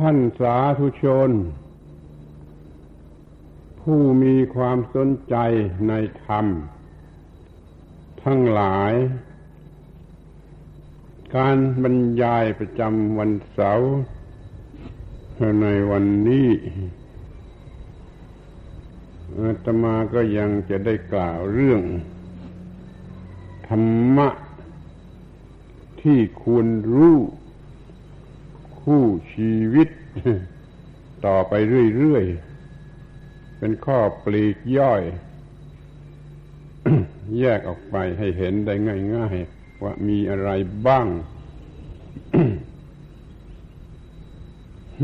ท่านสาธุชน ผู้มีความสนใจในธรรม ทั้งหลาย การบรรยายประจำวันเสาร์ในวันนี้อาตมาก็ยังจะได้กล่าวเรื่อง ธรรมะที่ควรรู้ คู่ชีวิต ต่อไปเรื่อยๆ เป็นข้อปลีกย่อย แยกออกไปให้เห็นได้ง่าย ๆ ว่ามีอะไรบ้าง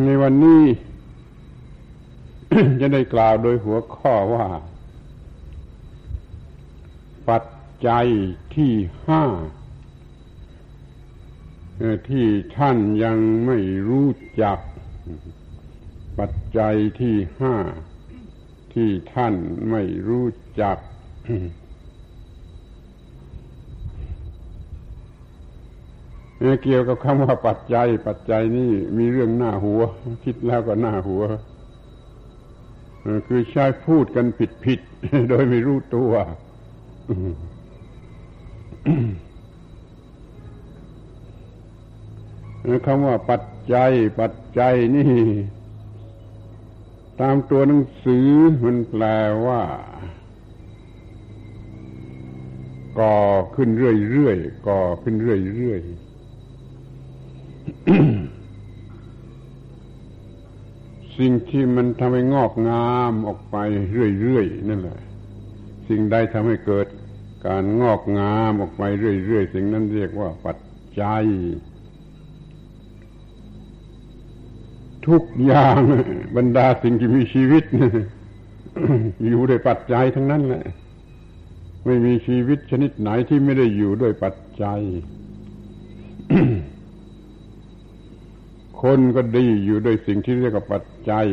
ในวันนี้ จะได้กล่าวโดยหัวข้อว่า ปัจจัยที่ห้า ที่ท่านยังไม่รู้จัก ปัจจัยที่ห้าที่ท่านไม่รู้จัก เกี่ยวกับคำว่าปัจจัย ปัจจัยนี่มีเรื่องหน้าหัว คิดแล้วก็หน้าหัว คือใช้พูดกันผิดผิดโดยไม่รู้ตัว คำว่าปัจจัย ปัจจัยนี่ ตามตัวหนังสือมันแปลว่า ก่อขึ้นเรื่อยๆก่อขึ้นเรื่อยๆสิ่งที่มันทำให้งอกงามออกไปเรื่อยๆนั่นแหละ สิ่งใดทำให้เกิด การงอกงามออกไปเรื่อยๆสิ่งนั้นเรียกว่าปัจจัย ทุกอย่างบรรดาสิ่งที่มีชีวิตอยู่ด้วยปัจจัยทั้งนั้นแหละไม่มีชีวิตชนิดไหนที่ไม่ได้อยู่ด้วยปัจจัย คนก็ดีอยู่ด้วยสิ่งที่เรียกว่าปัจจัย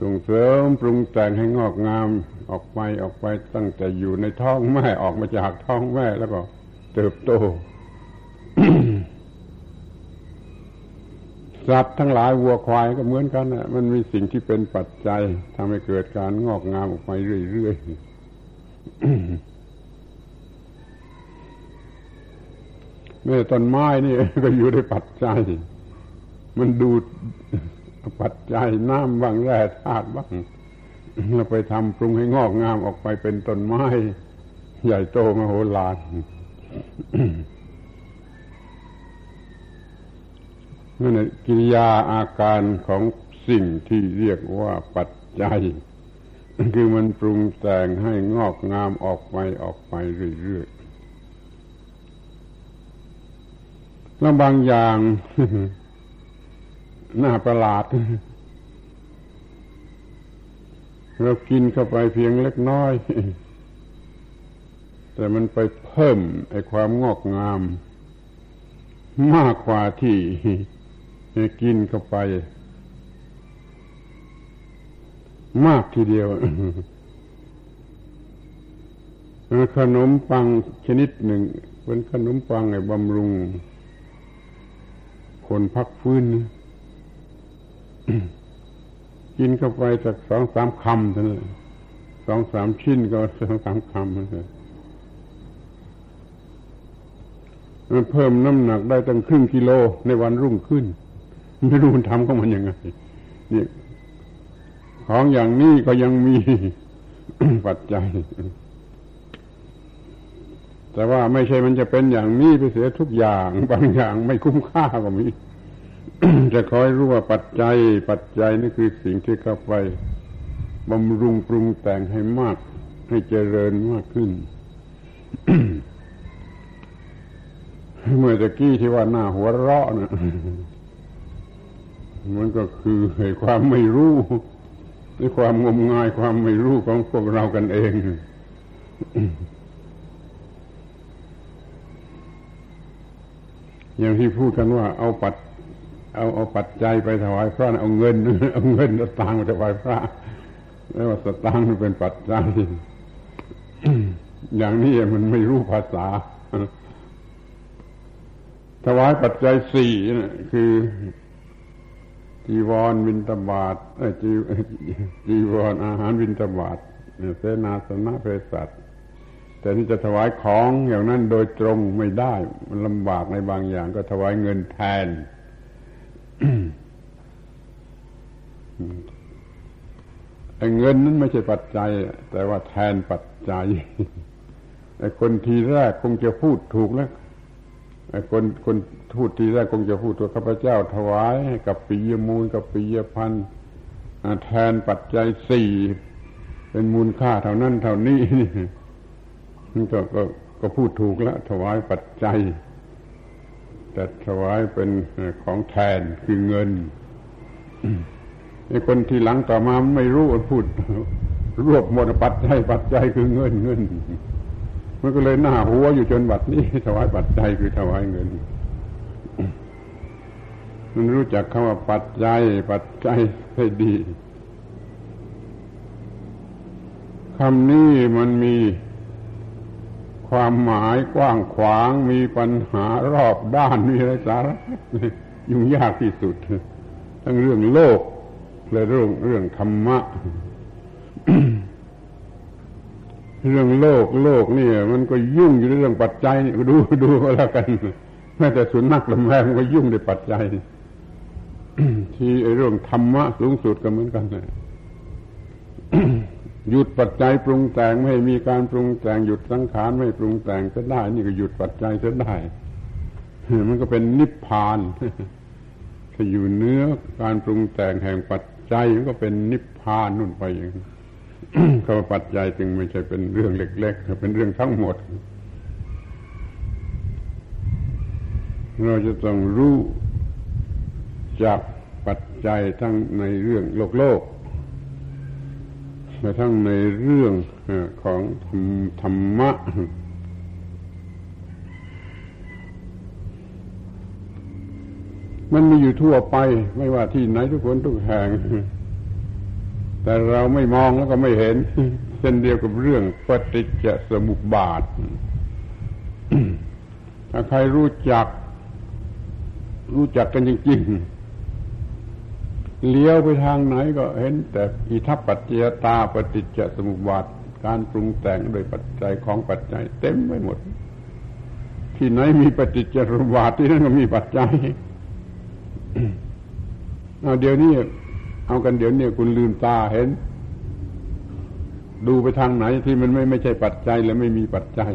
ส่งเสริมปรุงแต่งให้งอกงามออกไปออกไปตั้งแต่อยู่ในท้องแม่ออกมาจากท้องแม่แล้วก็เติบโต สัตว์ทั้งหลายวัวควายก็เหมือนกันนะมันมีสิ่งที่เป็นปัจจัยทำให้เกิดการงอกงามออกไปเรื่อยๆแม้ต้นไม้นี่ก็อยู่ในปัจจัย มันดูดปัจจัยน้ำบ้างแร่ธาตุบ้างเราไปทำปรุงให้งอกงามออกไปเป็นต้นไม้ ใหญ่โตมโหฬาร นั่นกิริยาอาการของสิ่งที่เรียกว่าปัจจัยคือมันปรุงแต่งให้งอกงามออกไปออกไปเรื่อยๆแล้วบางอย่างน่าประหลาด เรากินเข้าไปเพียงเล็กน้อย แต่มันไปเพิ่มไอ้ความงอกงาม มากกว่าที่ กินเข้าไป มากทีเดียวขนมปังชนิดหนึ่ง เป็นขนมปังไอ้บำรุง คนพักฟื้น กินเข้าไปจากสองสามคำเท่านั้นสองสามชิ้นก็สองสามคำเลยมันเพิ่มน้ำหนักได้ตั้งครึ่งกิโลในวันรุ่งขึ้น ไม่รู้มันทำของมันยังไงนี่ของอย่างนี้ก็ยังมีปัจจัย แต่ว่าไม่ใช่มันจะเป็นอย่างนี้ไปเสียทุกอย่าง บางอย่างไม่คุ้มค่าก็มีจะคอยรู้ว่าปัจจัย ปัจจัยนี่คือสิ่งที่เข้าไปบำรุงปรุงแต่งให้มาก ให้เจริญมากขึ้น เมื่อตะกี้ที่ว่าหน้าหัวเราะนะ มันก็คือความไม่รู้หรือความงมงายความไม่รู้ของพวกเรากันเองอย่างที่พูดกันว่าเอาปัด เอาเอาปัจจัยไปถวายพระเอาเงินเอาเงินสตางค์ไปถวายพระแล้วว่าสตางค์มันเป็นปัจจัยอย่างนี้มันไม่รู้ภาษาถวายปัจจัยสี่คือ จีวรวินตบาทจีจีวรอาหารวินตบาทเสนาสนะเภสัชแต่ที่จะถวายของอย่างนั้นโดยตรงไม่ได้ มันลำบากในบางอย่างก็ถวายเงินแทนไอ้เงินนั้นไม่ใช่ปัจจัย แต่ว่าแทนปัจจัยไอ้คนทีแรกคงจะพูดถูกแล้ว คนคนพูดทีแรกคงจะพูดตัวข้าพเจ้าถวายให้กับปิยมูลกับปิยพันธ์แทนปัจจัยสี่เป็นมูลค่าเท่านั้นเท่านี้นี่ก็ก็ก็พูดถูกแล้วถวายปัจจัยแต่ถวายเป็นของแทนคือเงินไอ้คนที่หลังต่อมาไม่รู้พูด รวบหมดปัจจัยปัจจัยคือเงินเงิน มันก็เลยหน้าหัวอยู่จนบัดนี้ถวายปัจจัยคือถวายเงิน มันรู้จักคำว่าปัจจัย ปัจจัยให้ดีคำนี้มันมีความหมายกว้างขวางมีปัญหารอบด้านมีอะไรสาระยุ่งยากที่สุด ทั้งเรื่องโลกและเรื่องเรื่องธรรมะ เรื่องโลกโลกนี่มันก็ยุ่งอยู่ในเรื่องปัจจัยดูดูก็แล้วกันแม้แต่สุนัขลำแพงก็ยุ่งในปัจจัย ที่เรื่องธรรมะสูงสุดก็เหมือนกันนะหยุดปัจจัยปรุงแต่งไม่มีการปรุงแต่งหยุดสังขารไม่ปรุงแต่งจะได้ นี่ก็หยุดปัจจัยจะได้ มันก็เป็นนิพพานถ้าอยู่เนื้อการปรุงแต่งแห่งปัจจัยมันก็เป็นนิพพานนู่นไปอย่าง คำว่าปัจจัยจึงไม่ใช่เป็นเรื่องเล็กๆเป็นเรื่องทั้งหมด เราจะต้องรู้จากปัจจัยทั้งในเรื่องโลกโลกและทั้งในเรื่องของธรรมะมันมีอยู่ทั่วไป ไม่ว่าที่ไหนทุกคนทุกแห่ง แต่เราไม่มองแล้วก็ไม่เห็น เช่นเดียวกับเรื่องปฏิจจสมุปบาท ถ้าใครรู้จัก รู้จักกันจริงๆ เลี้ยวไปทางไหนก็เห็น แต่อิทัปปัจจยตาปฏิจจสมุปบาท การปรุงแต่งโดยปัจจัยของปัจจัย เต็มไปหมด ที่ไหนมีปฏิจจสมุปบาทที่นั่นก็มีปัจจัยเอาเดี๋ยวนี้ เอากันเดี๋ยวนี้คุณลืมตาเห็น ดูไปทางไหนที่มันไม่ไม่ใช่ปัจจัยและไม่มีปัจจัย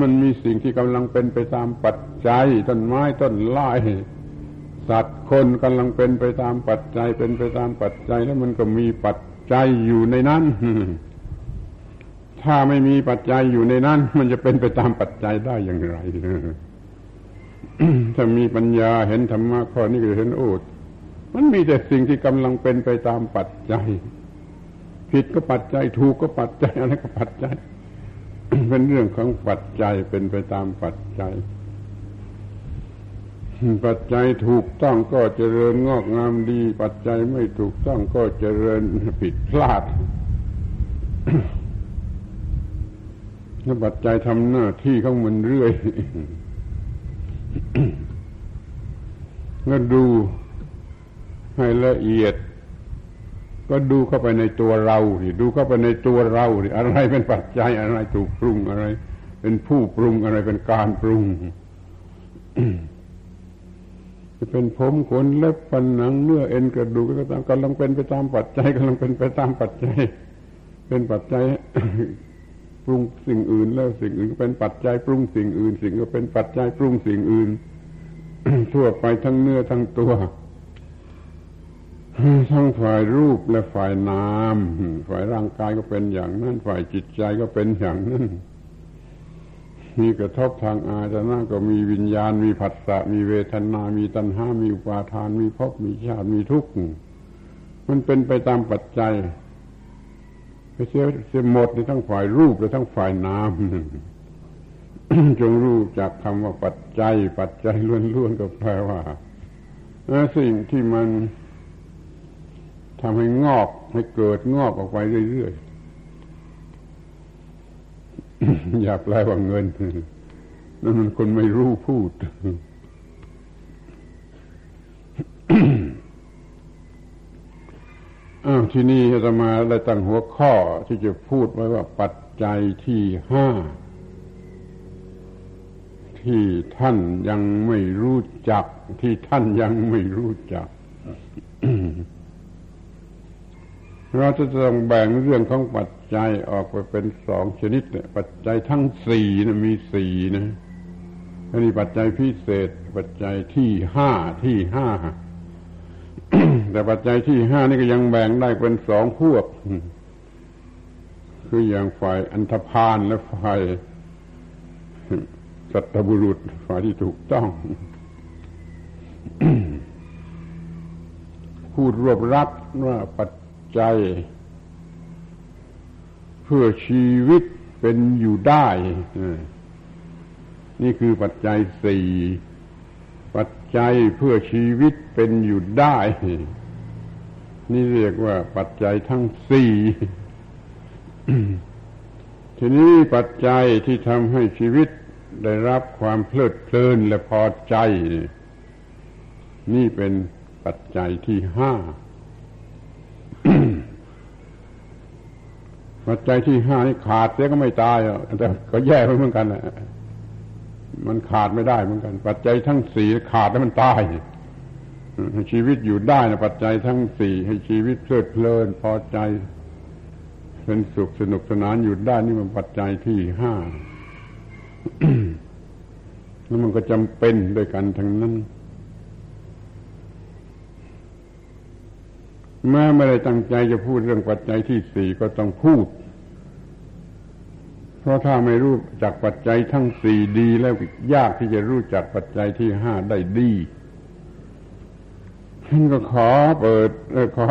มันมีสิ่งที่กำลังเป็นไปตามปัจจัยต้นไม้ต้นไม้สัตว์คนกำลังเป็นไปตามปัจจัย เป็นไปตามปัจจัย แล้วมันก็มีปัจจัยอยู่ในนั้นถ้าไม่มีปัจจัยอยู่ในนั้น มันจะเป็นไปตามปัจจัยได้อย่างไรถ้ามีปัญญาเห็นธรรมะข้อนี้ก็เห็นโอ้ มันมีแต่สิ่งที่กำลังเป็นไปตามปัจจัย ผิดก็ปัจจัย ถูกก็ปัจจัยอะไรก็ปัจจัย เป็นเรื่องของปัจจัยเป็นไปตามปัจจัย ปัจจัยถูกต้องก็เจริญงอกงามดี ปัจจัยไม่ถูกต้องก็เจริญผิดพลาดถ้าปัจจัยทำหน้าที่ของมันเรื่อยก็ดู ให้ละเอียด ก็ดูเข้าไปในตัวเราดิดูเข้าไปในตัวเราดิอะไรเป็นปัจจัยอะไรถูกปรุงอะไร เป็นผู้ปรุงอะไรเป็นการปรุงจะเป็นผมขนเล็บฟันหนังเนื้อเอ็นกระดูกก็ตามกำลังเป็นไปตามปัจจัยกำลังเป็นไปตามปัจจัย เป็นปัจจัยปรุงสิ่งอื่น แล้วสิ่งอื่นก็เป็นปัจจัยปรุงสิ่งอื่น สิ่งก็เป็นปัจจัยปรุงสิ่งอื่น ทั่วไปทั้งเนื้อทั้งตัว ทั้งฝ่ายรูปและฝ่ายนามฝ่ายร่างกายก็เป็นอย่างนั้น ฝ่ายจิตใจก็เป็นอย่างนั้นมีกระทบทางอาจนะก็มีวิญญาณ มีผัสสะมีเวทนา มีตัณหา มีอุปาทาน มีภพมีชาติมีทุกข์มันเป็นไปตามปัจจัยไปเสียเสียหมดในทั้งฝ่ายรูปและทั้งฝ่ายนามจงรู้จากคำว่าปัจจัย ปัจจัยล้วนๆก็แปลว่าสิ่งที่มัน ทำให้งอกให้เกิดงอกออกไปเรื่อยๆ อย่าแปลว่าเงินนั่นมันคนไม่รู้พูดที่นี่จะมาได้ตั้งหัวข้อที่จะพูดไว้ว่าปัจจัยที่ห้าที่ท่านยังไม่รู้จัก ที่ท่านยังไม่รู้จัก เราจะต้องแบ่งเรื่องของปัจจัยออกไปเป็นสองชนิดเนี่ยปัจจัยทั้งสี่นะมีสี่นะอันนี้ปัจจัยพิเศษ ปัจจัยที่ห้าที่ห้าแต่ปัจจัยที่ห้านี่ก็ยังแบ่งได้เป็นสองพวก คืออย่างฝ่ายอันธพาลและฝ่ายสัตบุรุษฝ่ายที่ถูกต้อง พูดรวบรัดว่าปัจ ใจ เพื่อชีวิตเป็นอยู่ได้ นี่คือปัจจัยสี่ปัจจัยเพื่อชีวิตเป็นอยู่ได้ นี่เรียกว่าปัจจัยทั้งสี่ทีนี้ปัจจัยที่ทำให้ชีวิตได้รับความเพลิดเพลินและพอใจ นี่เป็นปัจจัยที่ห้า ปัจจัยที่ห้านี่ขาดเสียก็ไม่ตายแต่ก็แย่ไปเหมือนกันแหละมันขาดไม่ได้เหมือนกัน ปัจจัยทั้งสี่ขาดแล้วมันตายให้ชีวิตอยู่ได้นะปัจจัยทั้งสี่ให้ชีวิตเพลิดเพลินพอใจ เป็นสุขสนุกสนานอยู่ได้นี่มันปัจจัยที่ห้าแล้วมันก็จำเป็นด้วยกันทั้งนั้น แม้ไม่ได้ตั้งใจจะพูดเรื่องปัจจัยที่สี่ก็ต้องพูด เพราะถ้าไม่รู้จักปัจจัยทั้งสี่ดีแล้วยากที่จะรู้จักปัจจัยที่ห้าได้ดีฉันก็ขอเปิดขอ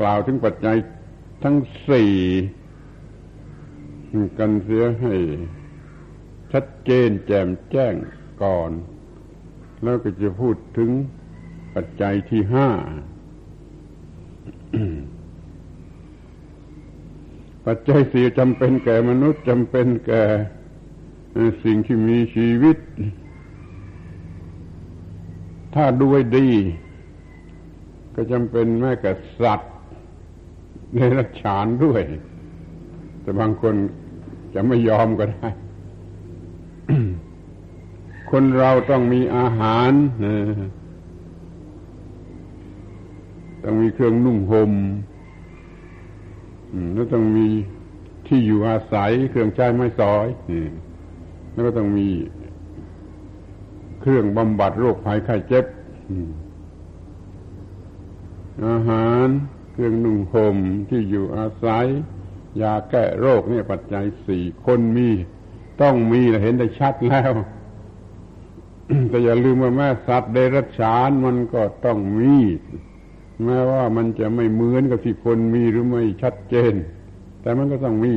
กล่าวถึงปัจจัยทั้งสี่กันเสียให้ ชัดเจนแจ่มแจ้งก่อน แล้วก็จะพูดถึงปัจจัยที่ห้า ปัจจัยสี่จำเป็นแก่มนุษย์จำเป็นแก่สิ่งที่มีชีวิต ถ้าด้วยดี ก็จำเป็นแม้กับสัตว์ในรัชฉานด้วย แต่บางคนจะไม่ยอมก็ได้ คนเราต้องมีอาหาร ต้องมีเครื่องนุ่งหม่มแล้วต้องมีที่อยู่อาศัย เครื่องใช้ไม้สอยแล้วก็ต้องมีเครื่องบำบัดโรคภัยไข้เจ็บอาหารเครื่องนุ่งห่มที่อยู่อาศัย ยาแก้โรคเนี่ยปัจจัยสี่คนมี ต้องมีเห็นได้ชัดแล้ว แต่อย่าลืมว่าแม่สัตว์เดรัจฉานมันก็ต้องมี แม้ว่ามันจะไม่เหมือนกับที่คนมีหรือไม่ชัดเจน แต่มันก็ต้องมี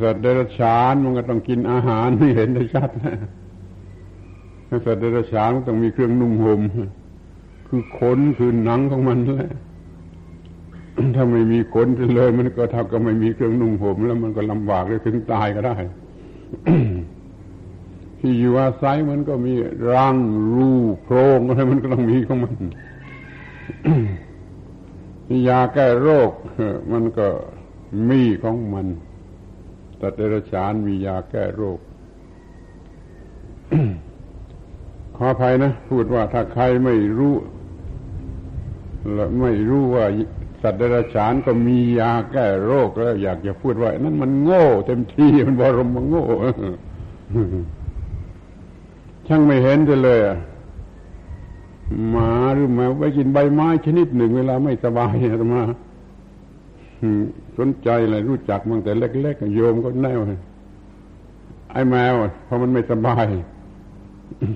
สัตว์เดรัจฉานมันก็ต้องกินอาหารให้เห็นได้ชัดสัตว์เดรัจฉานต้องมีเครื่องนุ่งห่มคือขนคือหนังของมันแหละถ้าไม่มีขนเลย มันก็เท่ากับไม่มีเครื่องนุ่งห่มแล้วมันก็ลำบากเลยถึงตายก็ได้ ที่อยู่อาศัยมันก็มีรังรูโพรงอะไรมันก็ต้องมีของมันยาแก้โรค มันก็มีของมันแต่เดรัจฉานมียาแก้โรค ขออภัยนะ พูดว่าถ้าใครไม่รู้และไม่รู้ว่าสัตว์เดรัจฉานก็มียาแก้โรคแล้วอยากจะพูดว่า นั่นมันโง่ เต็มที่มันบรมมันโง่ ช่างไม่เห็นเลยหมาหรือแมวไปกินใบไม้ชนิดหนึ่งเวลาไม่สบายอามาสนใจอะไรรู้จักมั่งแต่เล็กๆโยมก็แน่วไอ้แมวพอมันไม่สบาย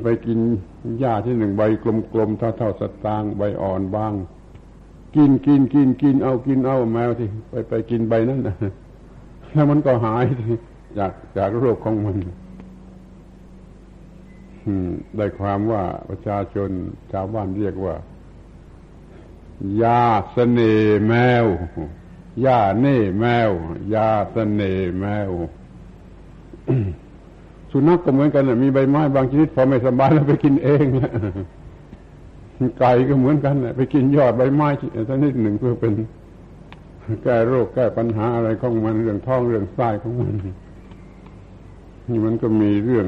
ไปกินหญ้าที่หนึ่งใบกลมๆเท่าๆสตางใบอ่อนบาง กินกินกินกินเอากินเอาแมวที่ไปไปกินใบนั้นนะแล้วมันก็หายจากจากโรคของมัน ได้ความว่าประชาชนชาวบ้านเรียกว่า ยาเสน่แมว ยาเน่แมว ยาเสน่แมว สุนัขกก็เหมือนกันมีใบไม้บางชนิดพอไม่สบายแล้วไปกินเองไก่ก็เหมือนกันไปกินยอดใบไม้สักนิดหนึ่งเพื่อเป็นแก้โรคแก้ปัญหาอะไรของมันเรื่องท้องเรื่องไส้ของมันนี่มันก็มีเรื่อง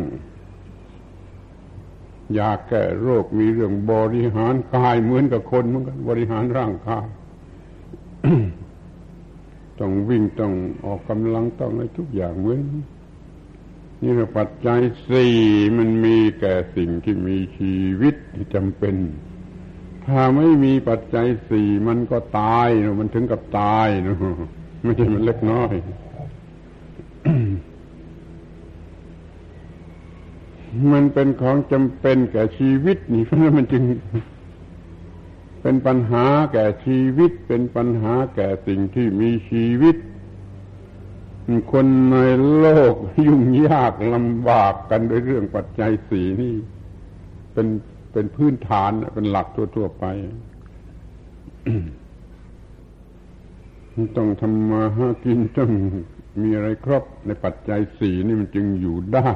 ยาแก้โรคมีเรื่องบริหารกายเหมือนกับคนเหมือนกันบริหารร่างกายต้องวิ่งต้องออกกำลังต้องอะไรทุกอย่างเหมือนนี่เราปัจจัยสี่มันมีแก่สิ่งที่มีชีวิตที่จำเป็น ถ้าไม่มีปัจจัยสี่มันก็ตายนะมันถึงกับตายนะไม่ใช่มันเล็กน้อย มันเป็นของจำเป็นแก่ชีวิตนี่เพราะนั้นมันจึง เป็นปัญหาแก่ชีวิต เป็นปัญหาแก่สิ่งที่มีชีวิต คนในโลกยุ่งยากลำบากกันด้วยเรื่องปัจจัยสีนี่ เป็นเป็นพื้นฐานเป็นหลักทั่วๆไปต้องทำมาหากินต้องมีอะไรครบในปัจจัยสีนี่มันจึงอยู่ได้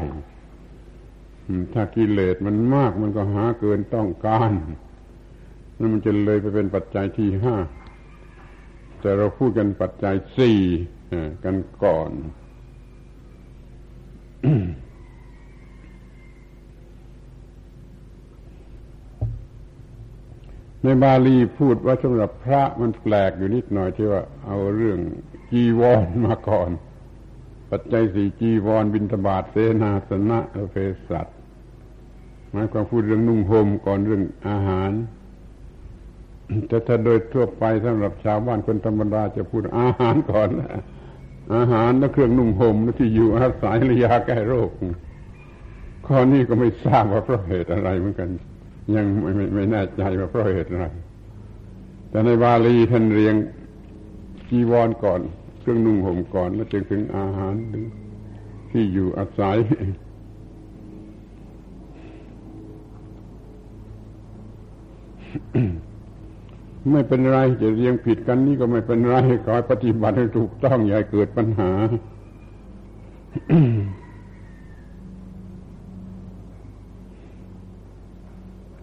ถ้ากิเลสมันมากมันก็หาเกินต้องการนั่นมันจะเลยไปเป็นปัจจัยที่ห้าแต่เราพูดกันปัจจัยสี่กันก่อนในบาลีพูดว่าสำหรับพระมันแปลกอยู่นิดหน่อยที่ว่า เอาเรื่องจีวรมาก่อน ปัจจัยสี่จีวรบินทบาทเสนาสนะและเภสัช หมายความพูดเรื่องนุ่งห่มก่อนเรื่องอาหารแต่ถ้าโดยทั่วไปสำหรับชาวบ้านคนธรรมดาจะพูดอาหารก่อนอาหารและเครื่องนุ่งห่มและที่อยู่อาศัยระยาแก้โรค ข้อนี้ก็ไม่ทราบว่าเพราะเหตุอะไรเหมือนกัน ยังไม่ไม่ไม่แน่ใจว่าเพราะเหตุอะไร แต่ในบาลีท่านเรียงจีวรก่อน เครื่องนุ่งห่มก่อน แล้วจึงถึงอาหารที่อยู่อาศัย ไม่เป็นไรจะเรียงผิดกันนี่ก็ไม่เป็นไรขอปฏิบัติให้ถูกต้องอย่าเกิดปัญหา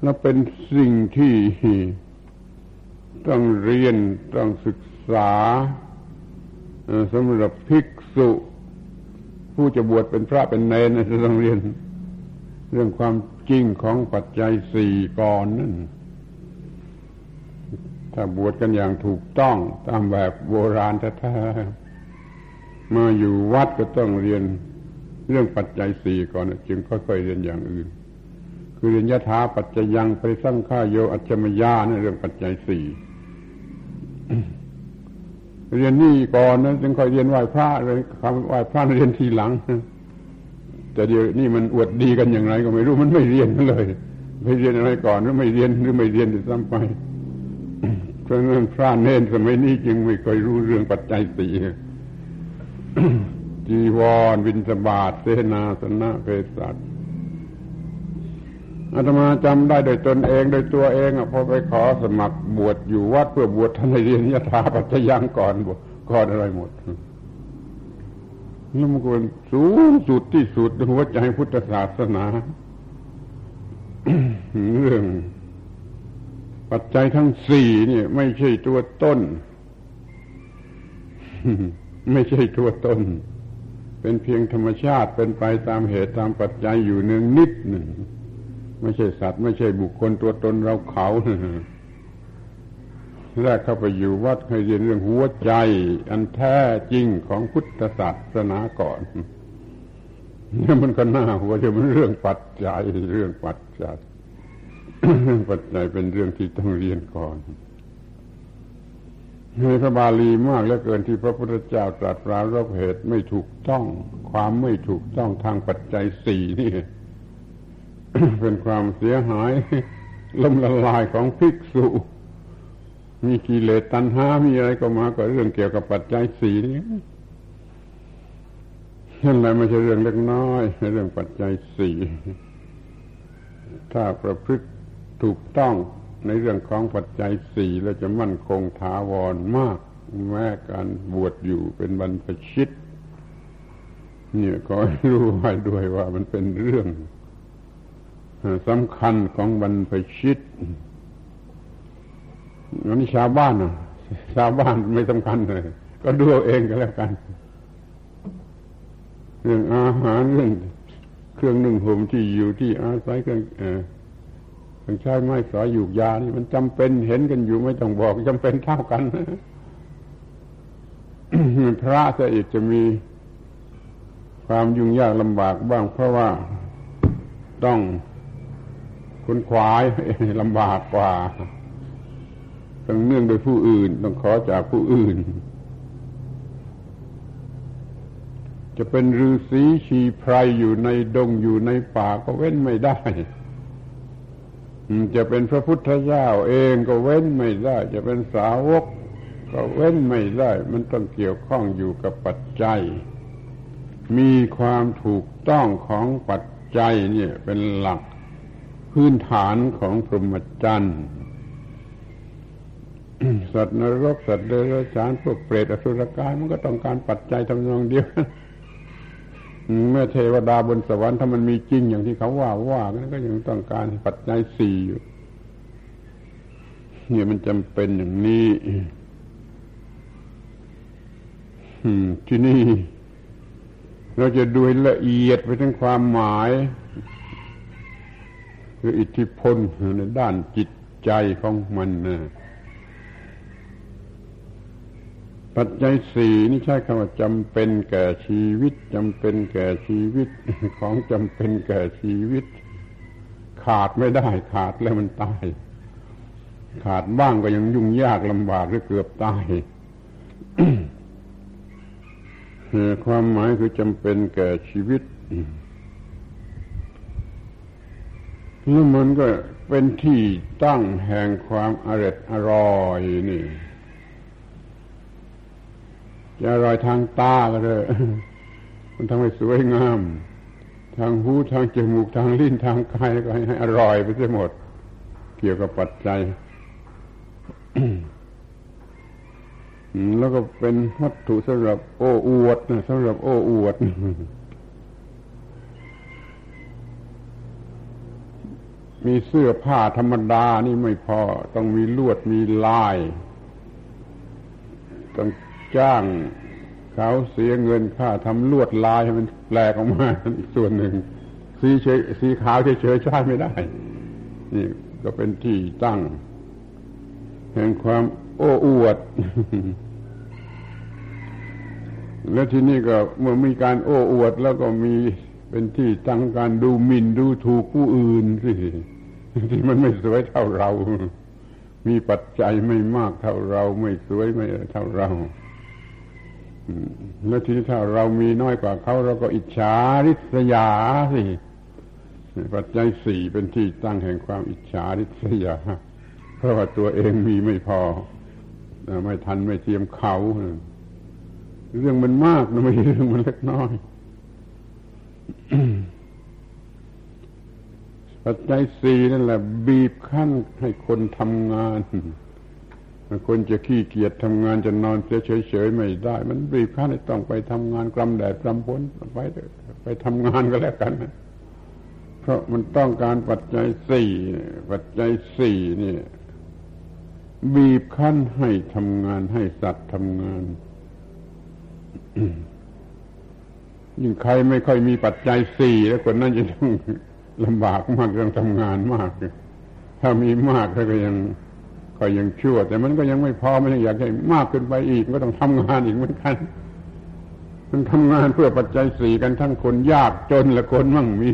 แล้วเป็นสิ่งที่ต้องเรียนต้องศึกษาสำหรับภิกษุ ผู้จะบวชเป็นพระเป็นเนรจะต้องเรียน เรื่องความจริงของปัจจัยสี่ก่อนนั่น ถ้าบวชกันอย่างถูกต้องตามแบบโบราณแท้ๆมาอยู่วัดก็ต้องเรียนเรื่องปัจจัยสี่ก่อนจึงค่อยๆเรียนอย่างอื่น คือเรียนยถาปัจจยังไปสร้างข้าโยอัจฉมยาในเรื่องปัจจัยสี่เรียนนี่ก่อนนะจึงค่อยเรียนไหว้พระเลยคำไหว้พระเรียนทีหลังแต่เดี๋ยวนี่มันอวดดีกันอย่างไร ก็ไม่รู้มันไม่เรียนเลยไม่เรียนอะไรก่อนหรือไม่เรียนหรือไม่เรียนจะซ้ำไป เพราะนั้นพระเน้นสมัยนี้จึงไม่เคยรู้เรื่องปัจจัยสี่จีวรวินสบาทเสนาสนะเภสัชอาตมาจำได้โดยตนเองโดยตัวเองอพอไปขอสมัครบวชอยู่วัดเพื่อบวชท่านเรียนยถาปัจจยังก่อนบวชก่อนอะไรหมดนี่มันเป็นสูงสุดที่สุดหัวใจพุทธศาสนาเรื่อง ปัจจัยทั้งสี่เนี่ย ไม่ใช่ตัวต้น ไม่ใช่ตัวต้น เป็นเพียงธรรมชาติเป็นไปตามเหตุตามปัจจัยอยู่เนืองนิดหนึ่งไม่ใช่สัตว์ ไม่ใช่บุคคลตัวตนเราเขาแรกเข้าไปอยู่วัดให้เรียนเรื่องหัวใจ อันแท้จริงของพุทธศาสนาก่อนเนี่ยมันก็น่าหัวจะมันเรื่องปัจจัยเรื่องปัจจัย เรื่องปัจจัยเป็นเรื่องที่ต้องเรียนก่อนในพระบาลีมากเหลือเกินที่พระพุทธเจ้าตรัสปรารบเหตุไม่ถูกต้อง ความไม่ถูกต้องทางปัจจัยสี่นี่เป็นความเสียหายล้มละลายของภิกษุ มีกิเลสตัณหา มีอะไรก็มาก็เรื่องเกี่ยวกับปัจจัยสี่นี่นั่นแหละไม่ใช่เรื่องเล็กน้อยเรื่องปัจจัยสี่ถ้าประพฤติ ถูกต้องในเรื่องของปัจจัยสี่แล้วจะมั่นคงถาวรมาก แม้การบวชอยู่เป็นบรรพชิต เนี่ยขอให้รู้ไว้ด้วยว่ามันเป็นเรื่องสำคัญของบรรพชิตวันนี้ชาวบ้านอะชาวบ้านไม่สำคัญเลย ก็ดูเองก็แล้วกัน เรื่องอาหารเรื่องเครื่องนึ่งห่มที่อยู่ที่อาศัยเครื่อง เออเครื่องใช้ไม้สอยอยู่ยานี่มันจำเป็นเห็นกันอยู่ไม่ต้องบอกจำเป็นเท่ากันพระจะอีกจะมีความยุ่งยากลำบากบ้าง เพราะว่าต้องคุณขวายลำบากกว่าต้องเนื่องโดยผู้อื่น ต้องขอจากผู้อื่น จะเป็นฤาษีชีไพรอยู่ในดงอยู่ในป่าก็เว้นไม่ได้ จะเป็นพระพุทธเจ้าเองก็เว้นไม่ได้ จะเป็นสาวก ก็เว้นไม่ได้ มันต้องเกี่ยวข้องอยู่กับปัจจัย มีความถูกต้องของปัจจัยเนี่ยเป็นหลักพื้นฐานของพรหมจรรย์สัตว์นรกสัตว์เดรัจฉานพวกเปรตอสุรกายมันก็ต้องการปัจจัยทำนองเดียว เมื่อเทวดาบนสวรรค์ถ้ามันมีจริงอย่างที่เขาว่าว่าก็ยังต้องการปัจจัยสี่อยู่เนี่ยมันจำเป็นอย่างนี้ที่นี่ เราจะดูละเอียดไปทั้งความหมายคืออิทธิพลในด้านจิตใจของมันนะ ปัจจัยสี่นี่ใช้คำว่าจำเป็นแก่ชีวิตจำเป็นแก่ชีวิต ของจำเป็นแก่ชีวิต ขาดไม่ได้ขาดแล้วมันตาย ขาดบ้างก็ยังยุ่งยากลำบากหรือเกือบตายความหมายคือจำเป็นแก่ชีวิตแล้วมันก็เป็นที่ตั้งแห่งความอร่อยอร่อยนี่ จะอร่อยทางตาก็เลยมันทำให้สวยงาม ทางหูทางจมูกทางลิ้นทางกายก็ให้อร่อยไปเสียหมด เกี่ยวกับปัจจัยแล้วก็เป็นวัตถุสำหรับโอ้อวดนะสำหรับโอ้อวดมีเสื้อผ้าธรรมดานี่ไม่พอ ต้องมีลวดมีลาย ต้อง จ้างเขาเสียเงินค่าทำลวดลายให้มันแปลกออกมาส่วนหนึ่ง สีเฉยสีขาวเฉยๆใช้ไม่ได้ นี่ก็เป็นที่ตั้ง แห่งความโอ้อวด แล้วที่นี่ก็เมื่อมีการโอ้อวดแล้วก็มีเป็นที่ตั้งการดูหมิ่นดูถูกผู้อื่นสิที่มันไม่สวยเท่าเรา มีปัจจัยไม่มากเท่าเรา ไม่สวยไม่เท่าเรา แล้วทีนี้ถ้าเรามีน้อยกว่าเขาเราก็อิจฉาริษยาสิปัจจัยสี่เป็นที่ตั้งแห่งความอิจฉาริษยา เพราะว่าตัวเองมีไม่พอ ไม่ทันไม่เทียมเขา เรื่องมันมากนะไม่ใช่เรื่องมันเล็กน้อยปัจจัยสี่นั่นแหละ บีบคั้นให้คนทำงาน คนจะขี้เกียจทำงานจะนอนเฉยๆไม่ได้ มันบีบคั้นให้ต้องไปทำงานกลำแดดกลำฝนไปไปทำงานก็แล้วกันเพราะมันต้องการปัจจัยสี่ปัจจัยสี่นี่บีบคั้นให้ทำงานให้สัตว์ทำงานยิ่งใครไม่ค่อยมีปัจจัยสี่แล้วคนนั้นจะต้องลำบากมากต้องทำงานมาก ถ้ามีมากก็ยัง ก็ยังชั่ว แต่มันก็ยังไม่พอมันยังอยากให้มากขึ้นไปอีกก็ต้องทำงานอีกเหมือนกัน มันทำงานเพื่อปัจจัยสี่กันทั้งคนยากจนและคนมั่งมี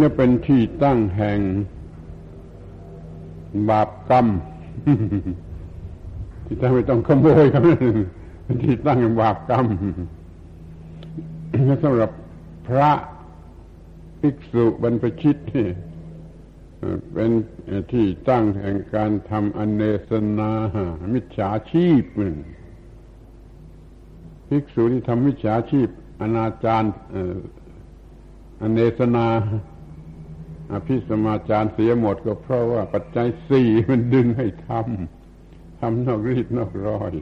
นี่เป็นที่ตั้งแห่ง บาปกรรมที่ทำไม่ต้องขโมยกันเป็นที่ตั้งแห่งบาปกรรมสำหรับพระ ภิกษุบรรพชิตนี่เป็นที่ตั้งแห่งการทำอเนสนา มิจฉาชีพภิกษุที่ทำมิจฉาชีพ อนาจารอเนสนาอภิสมาจารเสียหมดก็เพราะว่าปัจจัยสี่มันดึงให้ทำทำนอกรีดนอกรอย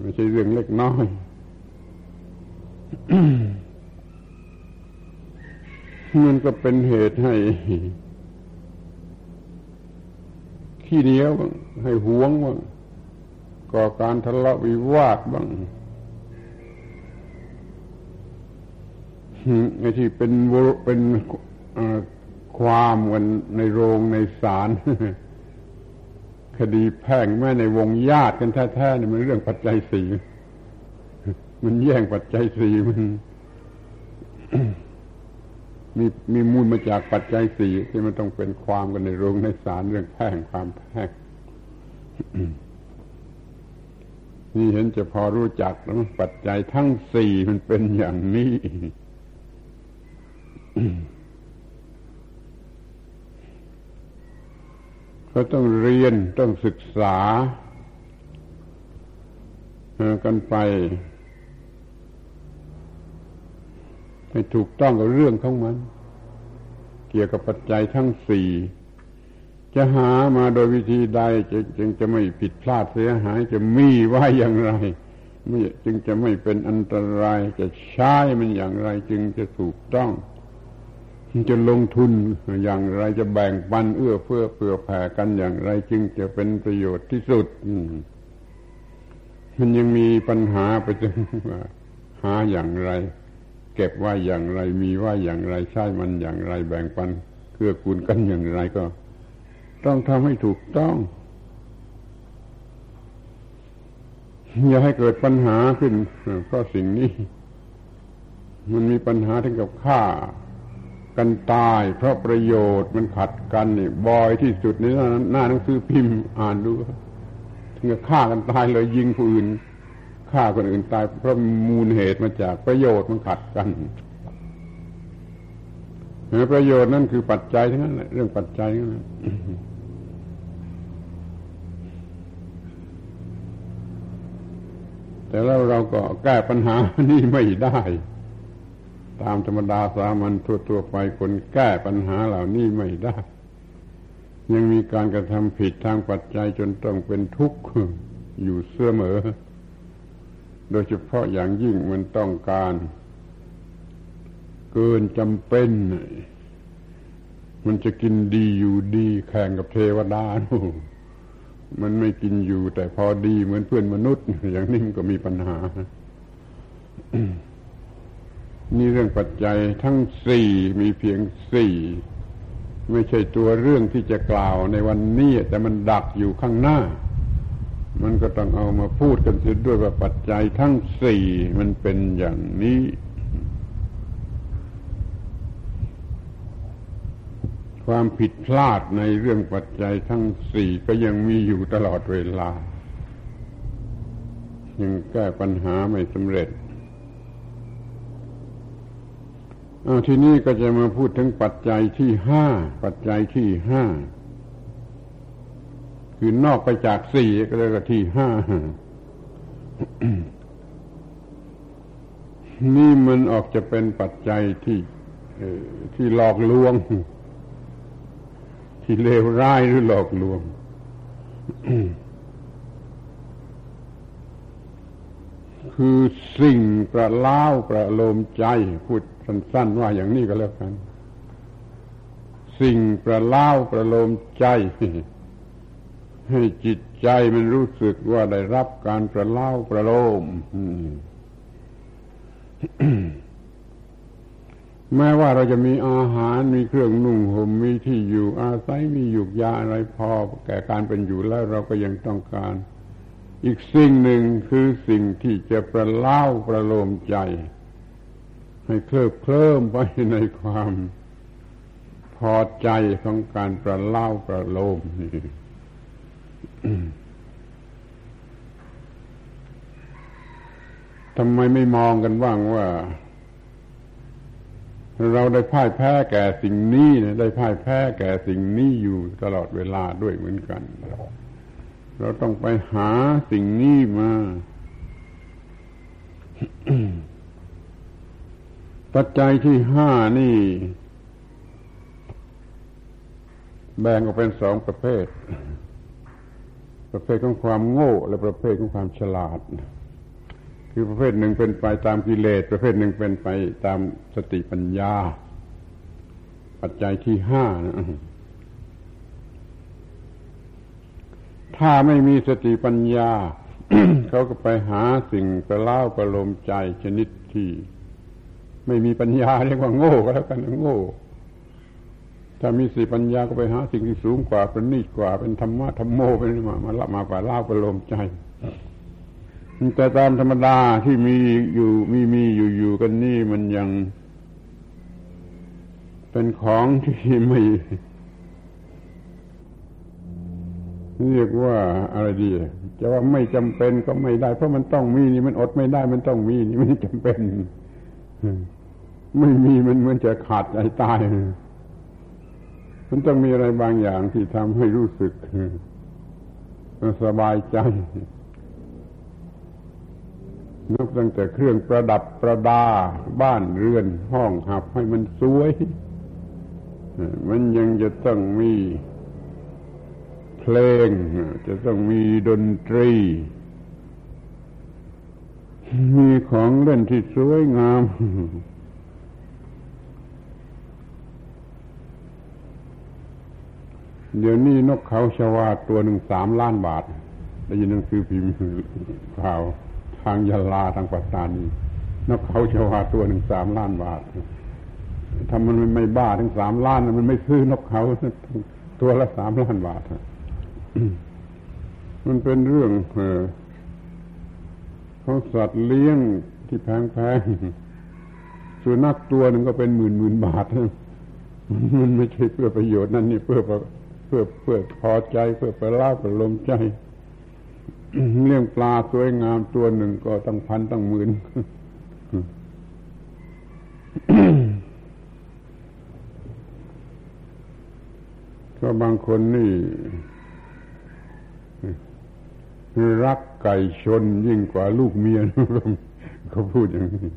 ไม่ใช่เรื่องเล็กน้อย มันก็เป็นเหตุให้ ขี้เหนียวบ้างให้หวงบ้างก่อการทะเลาะวิวาทบ้างไอ้ที่เป็นเป็นความกันในโรงในศาลคดีแพ่งแม่ในวงญาติกันแท้ๆนี่มันเรื่องปัจจัยสี่มันแย่งปัจจัยสี่มัน มีมีมูลมาจากปัจจัยสี่ที่มันต้องเป็นความกันในโรงในศาลเรื่องแพ่งความแพ่งนี่เห็นจะพอรู้จักแล้วปัจจัยทั้งสี่มันเป็นอย่างนี้ก็ต้องเรียนต้องศึกษากันไป ให้ถูกต้องกับเรื่องของมัน เกี่ยวกับปัจจัยทั้งสี่จะหามาโดยวิธีใดจึงจะไม่ผิดพลาดเสียหายจะมีไว้อย่างไรจึงจะไม่เป็นอันตรายจะใช้มันอย่างไร จึงจะถูกต้องจะลงทุนอย่างไรจะแบ่งปันเอื้อเฟื้อเผื่อแผ่กันอย่างไร จึงจะเป็นประโยชน์ที่สุดมันยังมีปัญหาไปจนว่าหาอย่างไร เก็บว่าอย่างไร มีว่าอย่างไรใช้มันอย่างไร แบ่งปันเกื้อกูลกันอย่างไรก็ ต้องทำให้ถูกต้อง อย่าให้เกิดปัญหาขึ้นเพราะสิ่งนี้ มันมีปัญหาถึงกับฆ่ากันตาย เพราะประโยชน์มันขัดกันนี่บ่อยที่สุดในหน้าหนังสือพิมพ์อ่านดูถึงกับฆ่ากันตายเลยยิงผู้อื่น ฆ่าคนอื่นตายเพราะมูลเหตุมาจากประโยชน์มันขัดกันประโยชน์นั่นคือปัจจัยทั้งนั้นเรื่องปัจจัยทั้งนั้นแต่แล้วเราก็แก้ปัญหานี่ไม่ได้ ตามธรรมดาสามัญทั่วๆไปคนแก้ปัญหาเหล่านี้ไม่ได้ ยังมีการกระทำผิดทางปัจจัยจนต้องเป็นทุกข์อยู่เสมอ โดยเฉพาะอย่างยิ่งมันต้องการ เกินจำเป็น มันจะกินดีอยู่ดี แข่งกับเทวดามันไม่กินอยู่ แต่พอดีเหมือนเพื่อนมนุษย์ อย่างนี้มันก็มีปัญหา นี่เรื่องปัจจัยทั้งสี่มีเพียงสี่ไม่ใช่ตัวเรื่องที่จะกล่าวในวันนี้แต่มันดักอยู่ข้างหน้า มันก็ต้องเอามาพูดกันเสียด้วยว่าปัจจัยทั้งสี่มันเป็นอย่างนี้ ความผิดพลาดในเรื่องปัจจัยทั้งสี่ก็ยังมีอยู่ตลอดเวลา ยังแก้ปัญหาไม่สำเร็จทีนี้ก็จะมาพูดถึงปัจจัยที่ห้าปัจจัยที่ห้า คือนอกไปจากสี่ก็เรียกว่าที่ห้านี่มันออกจะเป็นปัจจัยที่ที่หลอกลวง ที่เลวร้ายหรือหลอกลวง คือสิ่งประล้าวประโลมใจ พูดสั้น ๆ ว่าอย่างนี้ก็แล้วกัน สิ่งประล้าประโลมใจ ให้จิตใจมันรู้สึกว่าได้รับการประเล้าประโลมแม้ว่าเราจะมีอาหารมีเครื่องนุ่งห่มมีที่อยู่อาศัยมีหยุกยาอะไรพอ แก่การเป็นอยู่แล้วเราก็ยังต้องการ อีกสิ่งหนึ่งคือสิ่งที่จะประเล่าประโลมใจ ให้เคลิบเคลิ้มไปในความพอใจของการประเล่าประโลมนี่ ทำไมไม่มองกันบ้างว่า เราได้พ่ายแพ้แก่สิ่งนี้ได้พ่ายแพ้แก่สิ่งนี้อยู่ตลอดเวลาด้วยเหมือนกัน เราต้องไปหาสิ่งนี้มาปัจจัยที่ห้านี่ แบ่งออกเป็นสองประเภท ประเภทของความโง่ และประเภทของความฉลาด คือประเภทหนึ่งเป็นไปตามกิเลส ประเภทหนึ่งเป็นไปตามสติปัญญา ปัจจัยที่ห้านะถ้าไม่มีสติปัญญา เขาก็ไปหาสิ่งประเล่าประโลมใจชนิดที่ ไม่มีปัญญาเรียกว่าโง่ก็แล้วกันโง่ ถ้ามีสติปัญญาก็ไปหาสิ่งที่สูงกว่าเป็นนิดกว่า เป็นธรรมะธรรมโมเป็นมามาละมาป่าเล่าประโลมใจแต่ตามธรรมดาที่มีอยู่มีมีอยู่อยู่กันนี่มันยัง เป็นของที่ไม่เรียกว่าอะไรดีจะว่าไม่จำเป็นก็ไม่ได้ เพราะมันต้องมีนี่มันอดไม่ได้ มันต้องมีนี่ไม่จำเป็นไม่มีมันเหมือนจะขาดใจตาย มันต้องมีอะไรบางอย่างที่ทำให้รู้สึกสบายใจนับตั้งแต่เครื่องประดับประดา บ้านเรือนห้องหับให้มันสวย มันยังจะต้องมีเพลง จะต้องมีดนตรี มีของเล่นที่สวยงาม เดี๋ยวนี้นกเขาชวาตัวหนึ่งสามล้านบาทได้ยินหนังสือพิมพ์ข่าวทางยาลาทางปัตตานีนกเขาชวาตัวหนึ่งสามล้านบาทถ้ามันไม่บ้าถึงสามล้านมันไม่ซื้อนกเขาตัวละสามล้านบาทมันเป็นเรื่องของสัตว์เลี้ยงที่แพงๆส่วนนักตัวหนึ่งก็เป็นหมื่นหมื่นบาทมันไม่ใช่เพื่อประโยชน์นั่นนี่เพื่อ เพื่อเพื่อพอใจเพื่อประลาประลมใจ เลี้ยงปลาสวยงามตัวหนึ่งก็ตั้งพันตั้งหมื่นก็บางคนนี่ รักไก่ชนยิ่งกว่าลูกเมียเขาพูดอย่างนี้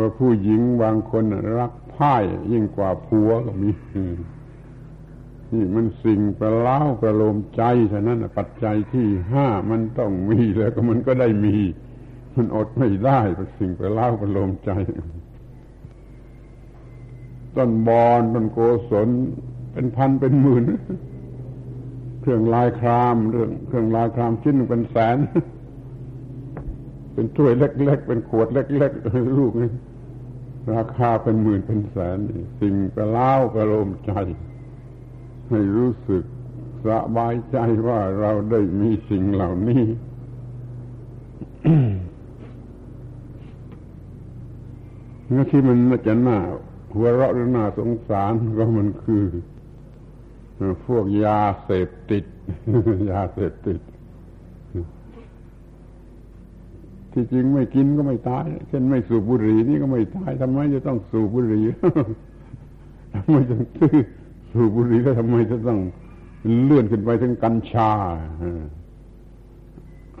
ว่าผู้หญิงบางคนรักพ่ายยิ่งกว่าผัวก็มีนี่มันสิ่งประล้าประโลมใจฉะนั้นปัจจัยที่ห้ามันต้องมีแล้วก็มันก็ได้มี มันอดไม่ได้สิ่งประล้าประโลมใจ ต้นบอนต้นโกศลเป็นพันเป็นหมื่น เครื่องลายครามเรื่อง เครื่องลายครามชิ้นเป็นแสน เป็นถ้วยเล็ก ๆ เป็นขวดเล็กๆลูกนี่ราคาเป็นหมื่นเป็นแสนสิ่งกระล้ากระโลมใจ ให้รู้สึกสบายใจว่าเราได้มีสิ่งเหล่านี้เมื่อที่มันจะหน่าหัวเราะหรือน่าสงสารก็มันคือ พวกยาเสพติด ยาเสพติด ที่จริงไม่กินก็ไม่ตาย เช่นไม่สูบบุหรี่นี่ก็ไม่ตายทำไมจะต้องสูบบุหรี่ทำไมต้องซื้อสูบบุหรี่แล้วทำไมจะต้องเลื่อนขึ้นไปถึงกัญชา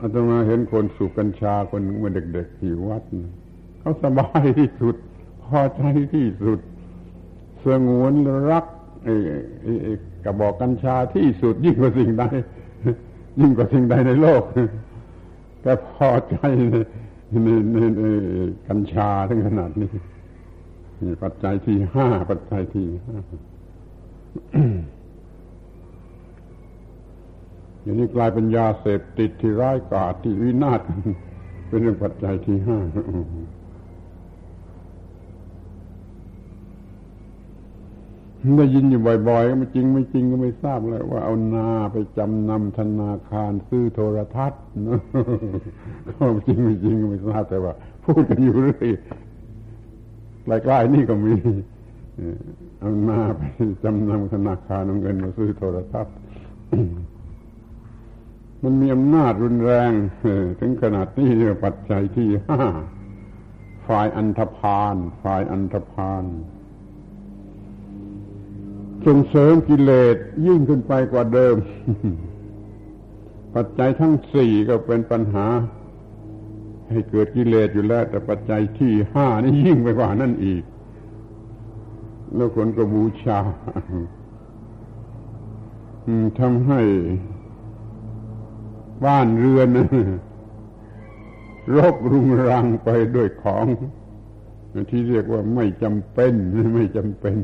อาตมาเห็นคนสูบกัญชาคนเมื่อเด็กๆที่วัดเขาสบายที่สุด พอใจที่สุดสงวนรักกระบอกกัญชาที่สุดยิ่งกว่าสิ่งใดยิ่งกว่าสิ่งใดในโลก แต่พอใจในในในกัญชาถึงขนาดนี้นี่ปัจจัยที่ห้าปัจจัยที่ห้าอย่างนี้กลายเป็นยาเสพติดที่ร้ายกาจที่วินาศเป็นเรื่องปัจจัยที่ห้า ได้ยินอยู่บ่อยๆก็ไม่จริงไม่จริงก็ไม่ทราบเลยว่าเอานาไปจำนำธนาคารซื้อโทรทัศน์นะก็จริงไม่จริงก็ไม่ทราบแต่ว่า พูดกันอยู่เรื่อยใกล้ๆนี่ก็มีเอานาไปจำนำธนาคารเอาเงินมาซื้อโทรทัศน์มันมีอำนาจรุนแรงถึงขนาดนี้ปัจจัยที่ห้าฝ่ายอันธพาลฝ่ายอันธพาล ส่งเสริมกิเลสยิ่งขึ้นไปกว่าเดิม ปัจจัยทั้งสี่ก็เป็นปัญหา ให้เกิดกิเลสอยู่แล้ว แต่ปัจจัยที่ห้านี่ยิ่งไปกว่านั่นอีก แล้วคนก็บูชาทำให้บ้านเรือนรกรุงรังไปด้วยของ ที่เรียกว่าไม่จำเป็นไม่จำเป็น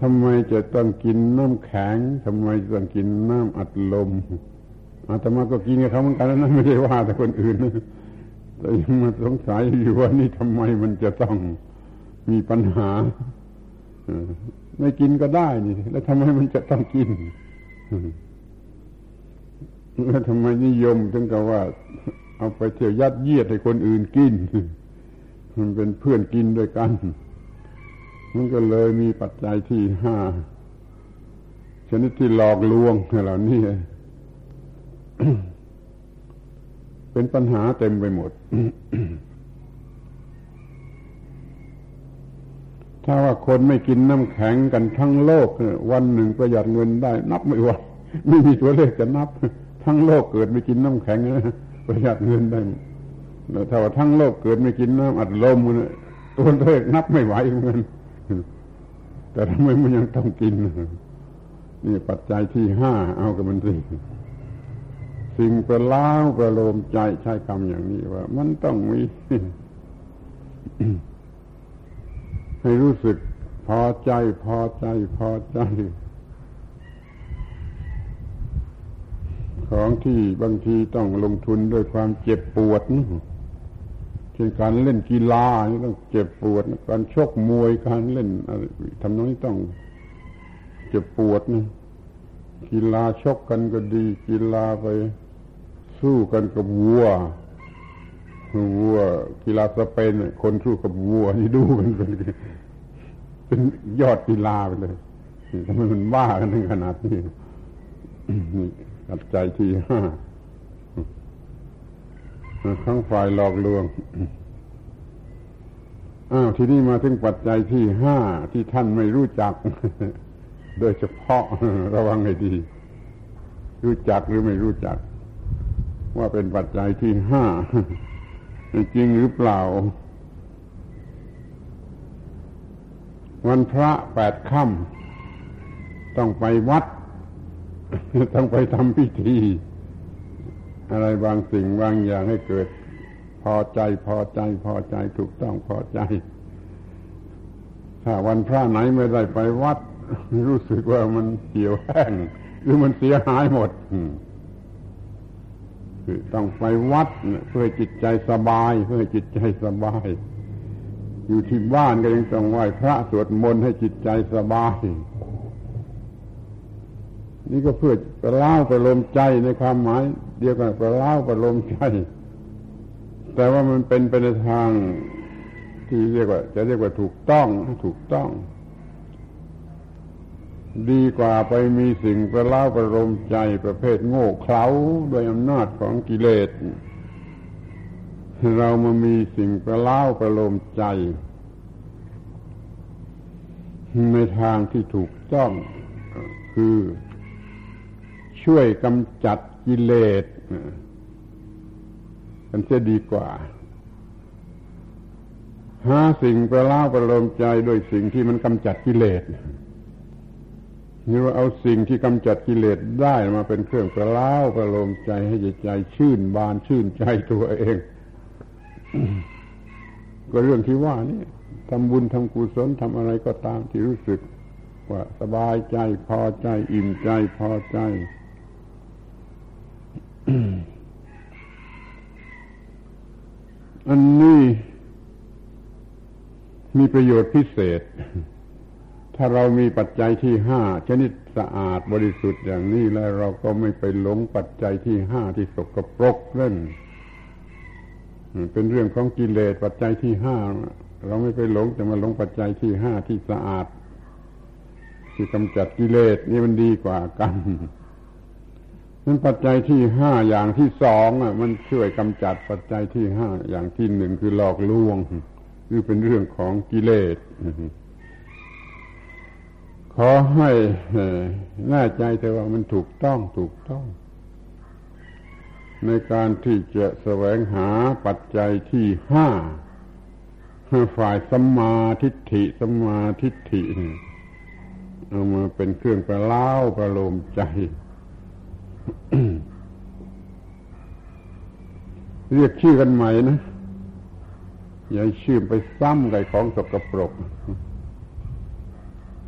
ทำไมจะต้องกินน้ำแข็งทำไมต้องกินน้ำอัดลมอาตมาก็กินกับเขาเหมือนกันนะไม่ได้ว่าแต่คนอื่นแต่ยังมาสงสัยอยู่ว่านี่ทำไมมันจะต้องมีปัญหาไม่กินก็ได้นี่ แล้วทำไมมันจะต้องกินแล้วทำไมนิยมถึงกับว่า เอาไปเที่ยวยัดเยียดให้คนอื่นกิน มันเป็นเพื่อนกินด้วยกัน มันก็เลยมีปัจจัยที่ห้าชนิดที่หลอกลวงเหล่านี้เป็นปัญหาเต็มไปหมด ถ้าว่าคนไม่กินน้ำแข็งกันทั้งโลก วันหนึ่งประหยัดเงินได้ นับไม่ไหวไม่มีตัวเลขจะนับ ทั้งโลกเกิดไม่กินน้ำแข็งประหยัดเงินได้ถ้าว่าทั้งโลกเกิดไม่กินน้ำอัดลมตัวเลขนับไม่ไหวเหมือนกัน แต่ทำไมมันยังต้องกิน นี่ปัจจัยที่ห้าเอากับมันสิสิ่งประล้าประโลมใจใช้คำอย่างนี้ว่า มันต้องมี ให้รู้สึกพอใจ พอใจ พอใจ ของที่บางทีต้องลงทุนด้วยความเจ็บปวดเช่นการเล่นกีฬาต้องเจ็บปวด การชกมวยการเล่นทำน้อยต้องเจ็บปวดนะกีฬาชกกันก็ดี กีฬาไปสู้กันกับวัววัวกีฬาสเปนคนสู้กับวัวนี่ดูกันเป็นเป็นยอดกีฬาไปเลยทำไมมันบ้ากันถึงขนาดนี้นี่ปัจที่ห้า ทั้งฝ่ายหลอกลวง อ้าวทีนี้มาถึงปัจจัยที่ห้าที่ท่านไม่รู้จัก โดยเฉพาะระวังให้ดี รู้จักหรือไม่รู้จัก ว่าเป็นปัจจัยที่ห้าจริงหรือเปล่า วันพระแปดค่ำต้องไปวัด ต้องไปทำพิธี อะไรบางสิ่งบางอย่างให้เกิดพอใจพอใจพอใจถูกต้องพอใจ ถ้าวันพระไหนไม่ได้ไปวัด รู้สึกว่ามันเหี่ยวแห้งหรือมันเสียหายหมดต้องไปวัดเพื่อจิตใจสบาย เพื่อจิตใจสบาย อยู่ที่บ้านก็ยังต้องไหว้พระสวดมนต์ให้จิตใจสบาย นี่ก็เพื่อปเล่าประลมใจในความหมาย เดียวกันประเล่าประลมใจแต่ว่ามันเป็นไปในทางที่เรียกว่า จะเรียกว่าถูกต้องถูกต้อง ดีกว่าไปมีสิ่งประล้าประโลมใจประเภทโง่เขลาโดยอำนาจของกิเลส เรามามีสิ่งประล้าประโลมใจ ในทางที่ถูกต้องคือ ช่วยกำจัดกิเลสกันเสียดีกว่า หาสิ่งประล้าประโลมใจโดยสิ่งที่มันกำจัดกิเลสนี่ว่าเอาสิ่งที่กำจัดกิเลสได้มาเป็นเครื่องประล้าประโลมใจให้ใจใจชื่นบานชื่นใจตัวเอง ก็เรื่องที่ว่านี่ทำบุญทำกุศลทำอะไรก็ตามที่รู้สึกว่าสบายใจพอใจอิ่มใจพอใจ อันนี้มีประโยชน์พิเศษ ถ้าเรามีปัจจัยที่ห้าชนิดสะอาดบริสุทธิ์อย่างนี้แล้วเราก็ไม่ไปหลงปัจจัยที่ห้าที่สกปรกเล่นเป็นเรื่องของกิเลสปัจจัยที่ห้าเราไม่ไปหลงแต่มาหลงปัจจัยที่ห้าที่สะอาด ที่กำจัดกิเลสนี่มันดีกว่ากัน นั้นปัจจัยที่ห้าอย่างที่สองอะ มันช่วยกำจัดปัจจัยที่ห้าอย่างที่หนึ่งคือหลอกลวงคือเป็นเรื่องของกิเลสขอให้แน่ใจแต่ว่ามันถูกต้องถูกต้อง ในการที่จะแสวงหาปัจจัยที่ห้าฝ่ายสัมมาทิฏฐิสัมมาทิฏฐิเอามาเป็นเครื่องประเล่าประโลมใจ เรียกชื่อกันใหม่นะ อย่าชื่อไปซ้ำกับของสกปรก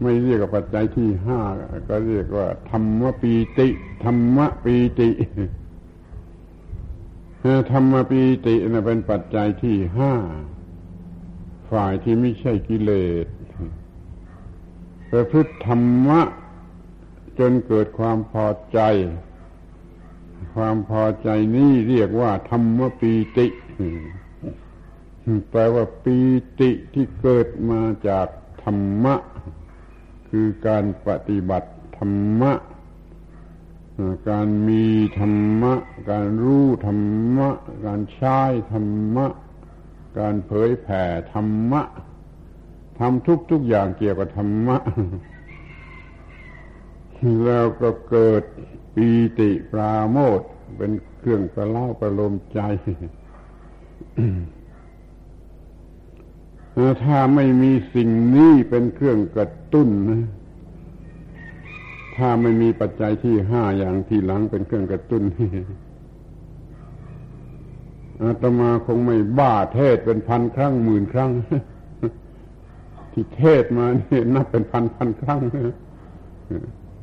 ไม่เรียกว่าปัจจัยที่ห้าก็เรียกว่า ธรรมปีติ ธรรมปีติธรรมปีตินะเป็นปัจจัยที่ห้าฝ่ายที่ไม่ใช่กิเลสประพฤติธรรมะ จนเกิดความพอใจ ความพอใจนี้เรียกว่าธรรมปีติแปลว่าปีติที่เกิดมาจากธรรมะ คือการปฏิบัติธรรมะ การมีธรรมะ การรู้ธรรมะ การใช้ธรรมะ การเผยแผ่ธรรมะทำทุกทุกอย่างเกี่ยวกับธรรมะ แล้วก็เกิด ปีติปราโมทเป็นเครื่องประเล่าประโลมใจ ถ้าไม่มีสิ่งนี้เป็นเครื่องกระตุ้นนะถ้าไม่มีปัจจัยที่ห้าอย่างที่หลังเป็นเครื่องกระตุ้นอาตมาคงไม่บ้าเทศเป็นพันครั้งหมื่นครั้ง ที่เทศมาเนี่ยนับเป็นพันพันครั้ง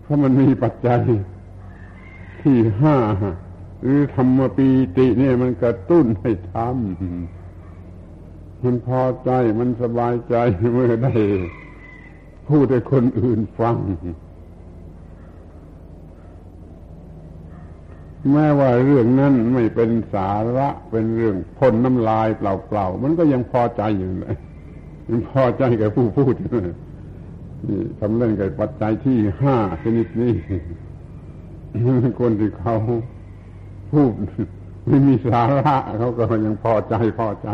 เพราะมันมีปัจจัย ที่ห้าหรือธรรมปีติเนี่ยมันกระตุ้นให้ทำมันพอใจมันสบายใจเมื่อได้พูดให้คนอื่นฟัง แม้ว่าเรื่องนั้นไม่เป็นสาระเป็นเรื่องพ่นน้ำลายเปล่าๆมันก็ยังพอใจอยู่เลยมันพอใจกับผู้พูดนี่ทำเล่นกับปัจจัยที่ห้าชนิดนี้ คนที่เขาพูดไม่มีสาระเขาก็ยังพอใจพอใจ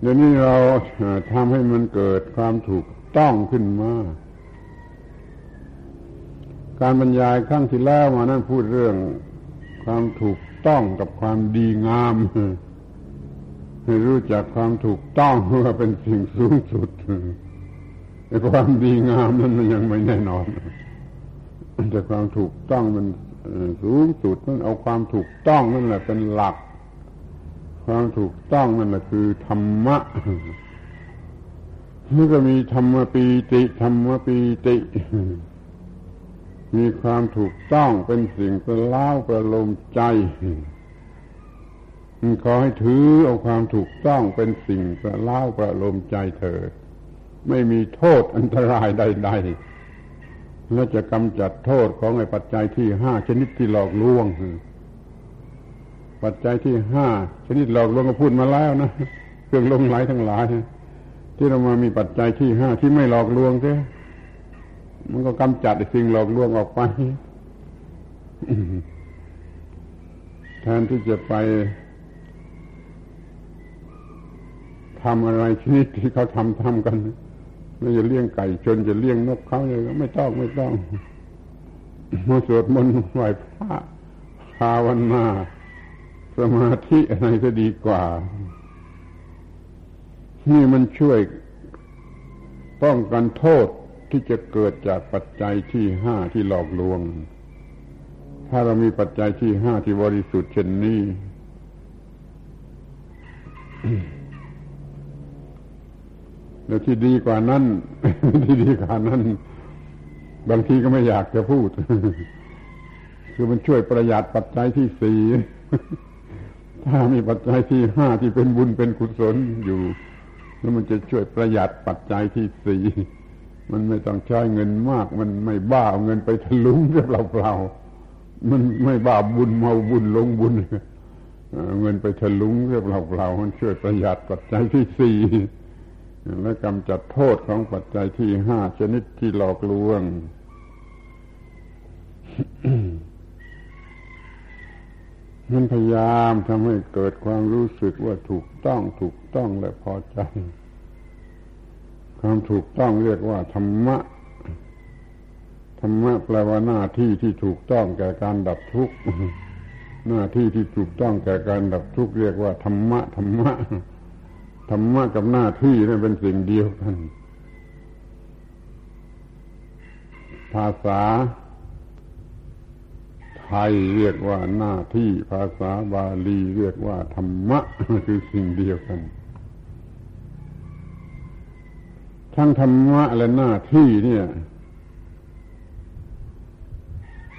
เดี๋ยวนี้เราทำให้มันเกิดความถูกต้องขึ้นมาการบรรยายครั้งที่แล้วมานั่นพูดเรื่องความถูกต้องกับความดีงาม ให้รู้จักความถูกต้องว่าเป็นสิ่งสูงสุดแต่ความดีงามนั้นมันยังไม่แน่นอน แต่ความถูกต้องมันสูงสุดมันเอาความถูกต้องนั่นแหละเป็นหลัก ความถูกต้องนั่นแหละคือธรรมะนี่ก็มีธรรมปีติธรรมปีติ มีความถูกต้องเป็นสิ่งประล้าประลมใจขอให้ถือเอาความถูกต้องเป็นสิ่งประล้าประลมใจเถิดไม่มีโทษอันตรายใด ๆ และจะกำจัดโทษของไอ้ปัจจัยที่ห้าชนิดที่หลอกลวงปัจจัยที่ห้าชนิดหลอกลวงก็พูดมาแล้วนะเครื่องลงไหลทั้งหลายที่เรามามีปัจจัยที่ห้าที่ไม่หลอกลวงใช่มันก็กำจัดสิ่งหลอกลวงออกไปแทนที่จะไปทำอะไรชนิดที่เขาทำทำกัน ไม่จะเลี้ยงไก่ชนจะเลี้ยงนกเขาเลยไม่ต้องไม่ต้องมาสวดมนต์ไหว้พระภาวนาสมาธิอะไรก็ดีกว่า นี่มันช่วยป้องกันโทษที่จะเกิดจากปัจจัยที่ห้าที่หลอกลวง ถ้าเรามีปัจจัยที่ห้าที่บริสุทธิ์เช่นนี้ แล้วที่ดีกว่านั้น ที่ดีกว่านั้น บางทีก็ไม่อยากจะพูด คือมันช่วยประหยัดปัจจัยที่สี่ถ้ามีปัจจัยที่ห้าที่เป็นบุญเป็นกุศลอยู่ แล้วมันจะช่วยประหยัดปัจจัยที่สี่มันไม่ต้องใช้เงินมาก มันไม่บ้าเอาเงินไปทะลุเงเปล่าๆมันไม่บ้าบุญเมาบุญลงบุญเงินไปทะลุเงเปล่าๆมันช่วยประหยัดปัจจัยที่สี่ และกำจัดโทษของปัจจัยที่ห้าชนิดที่หลอกลวง มันพยายามทำให้เกิดความรู้สึกว่าถูกต้องถูกต้องและพอใจความถูกต้องเรียกว่าธรรมะ ธรรมะแปลว่าหน้าที่ที่ถูกต้องแก่การดับทุกข์หน้าที่ที่ถูกต้องแก่การดับทุกข์เรียกว่าธรรมะธรรมะ ธรรมะกับหน้าที่นี่เป็นสิ่งเดียวกัน ภาษา ไทยเรียกว่าหน้าที่ ภาษาบาลีเรียกว่าธรรมะคือสิ่งเดียวกัน ทั้งธรรมะและหน้าที่เนี่ย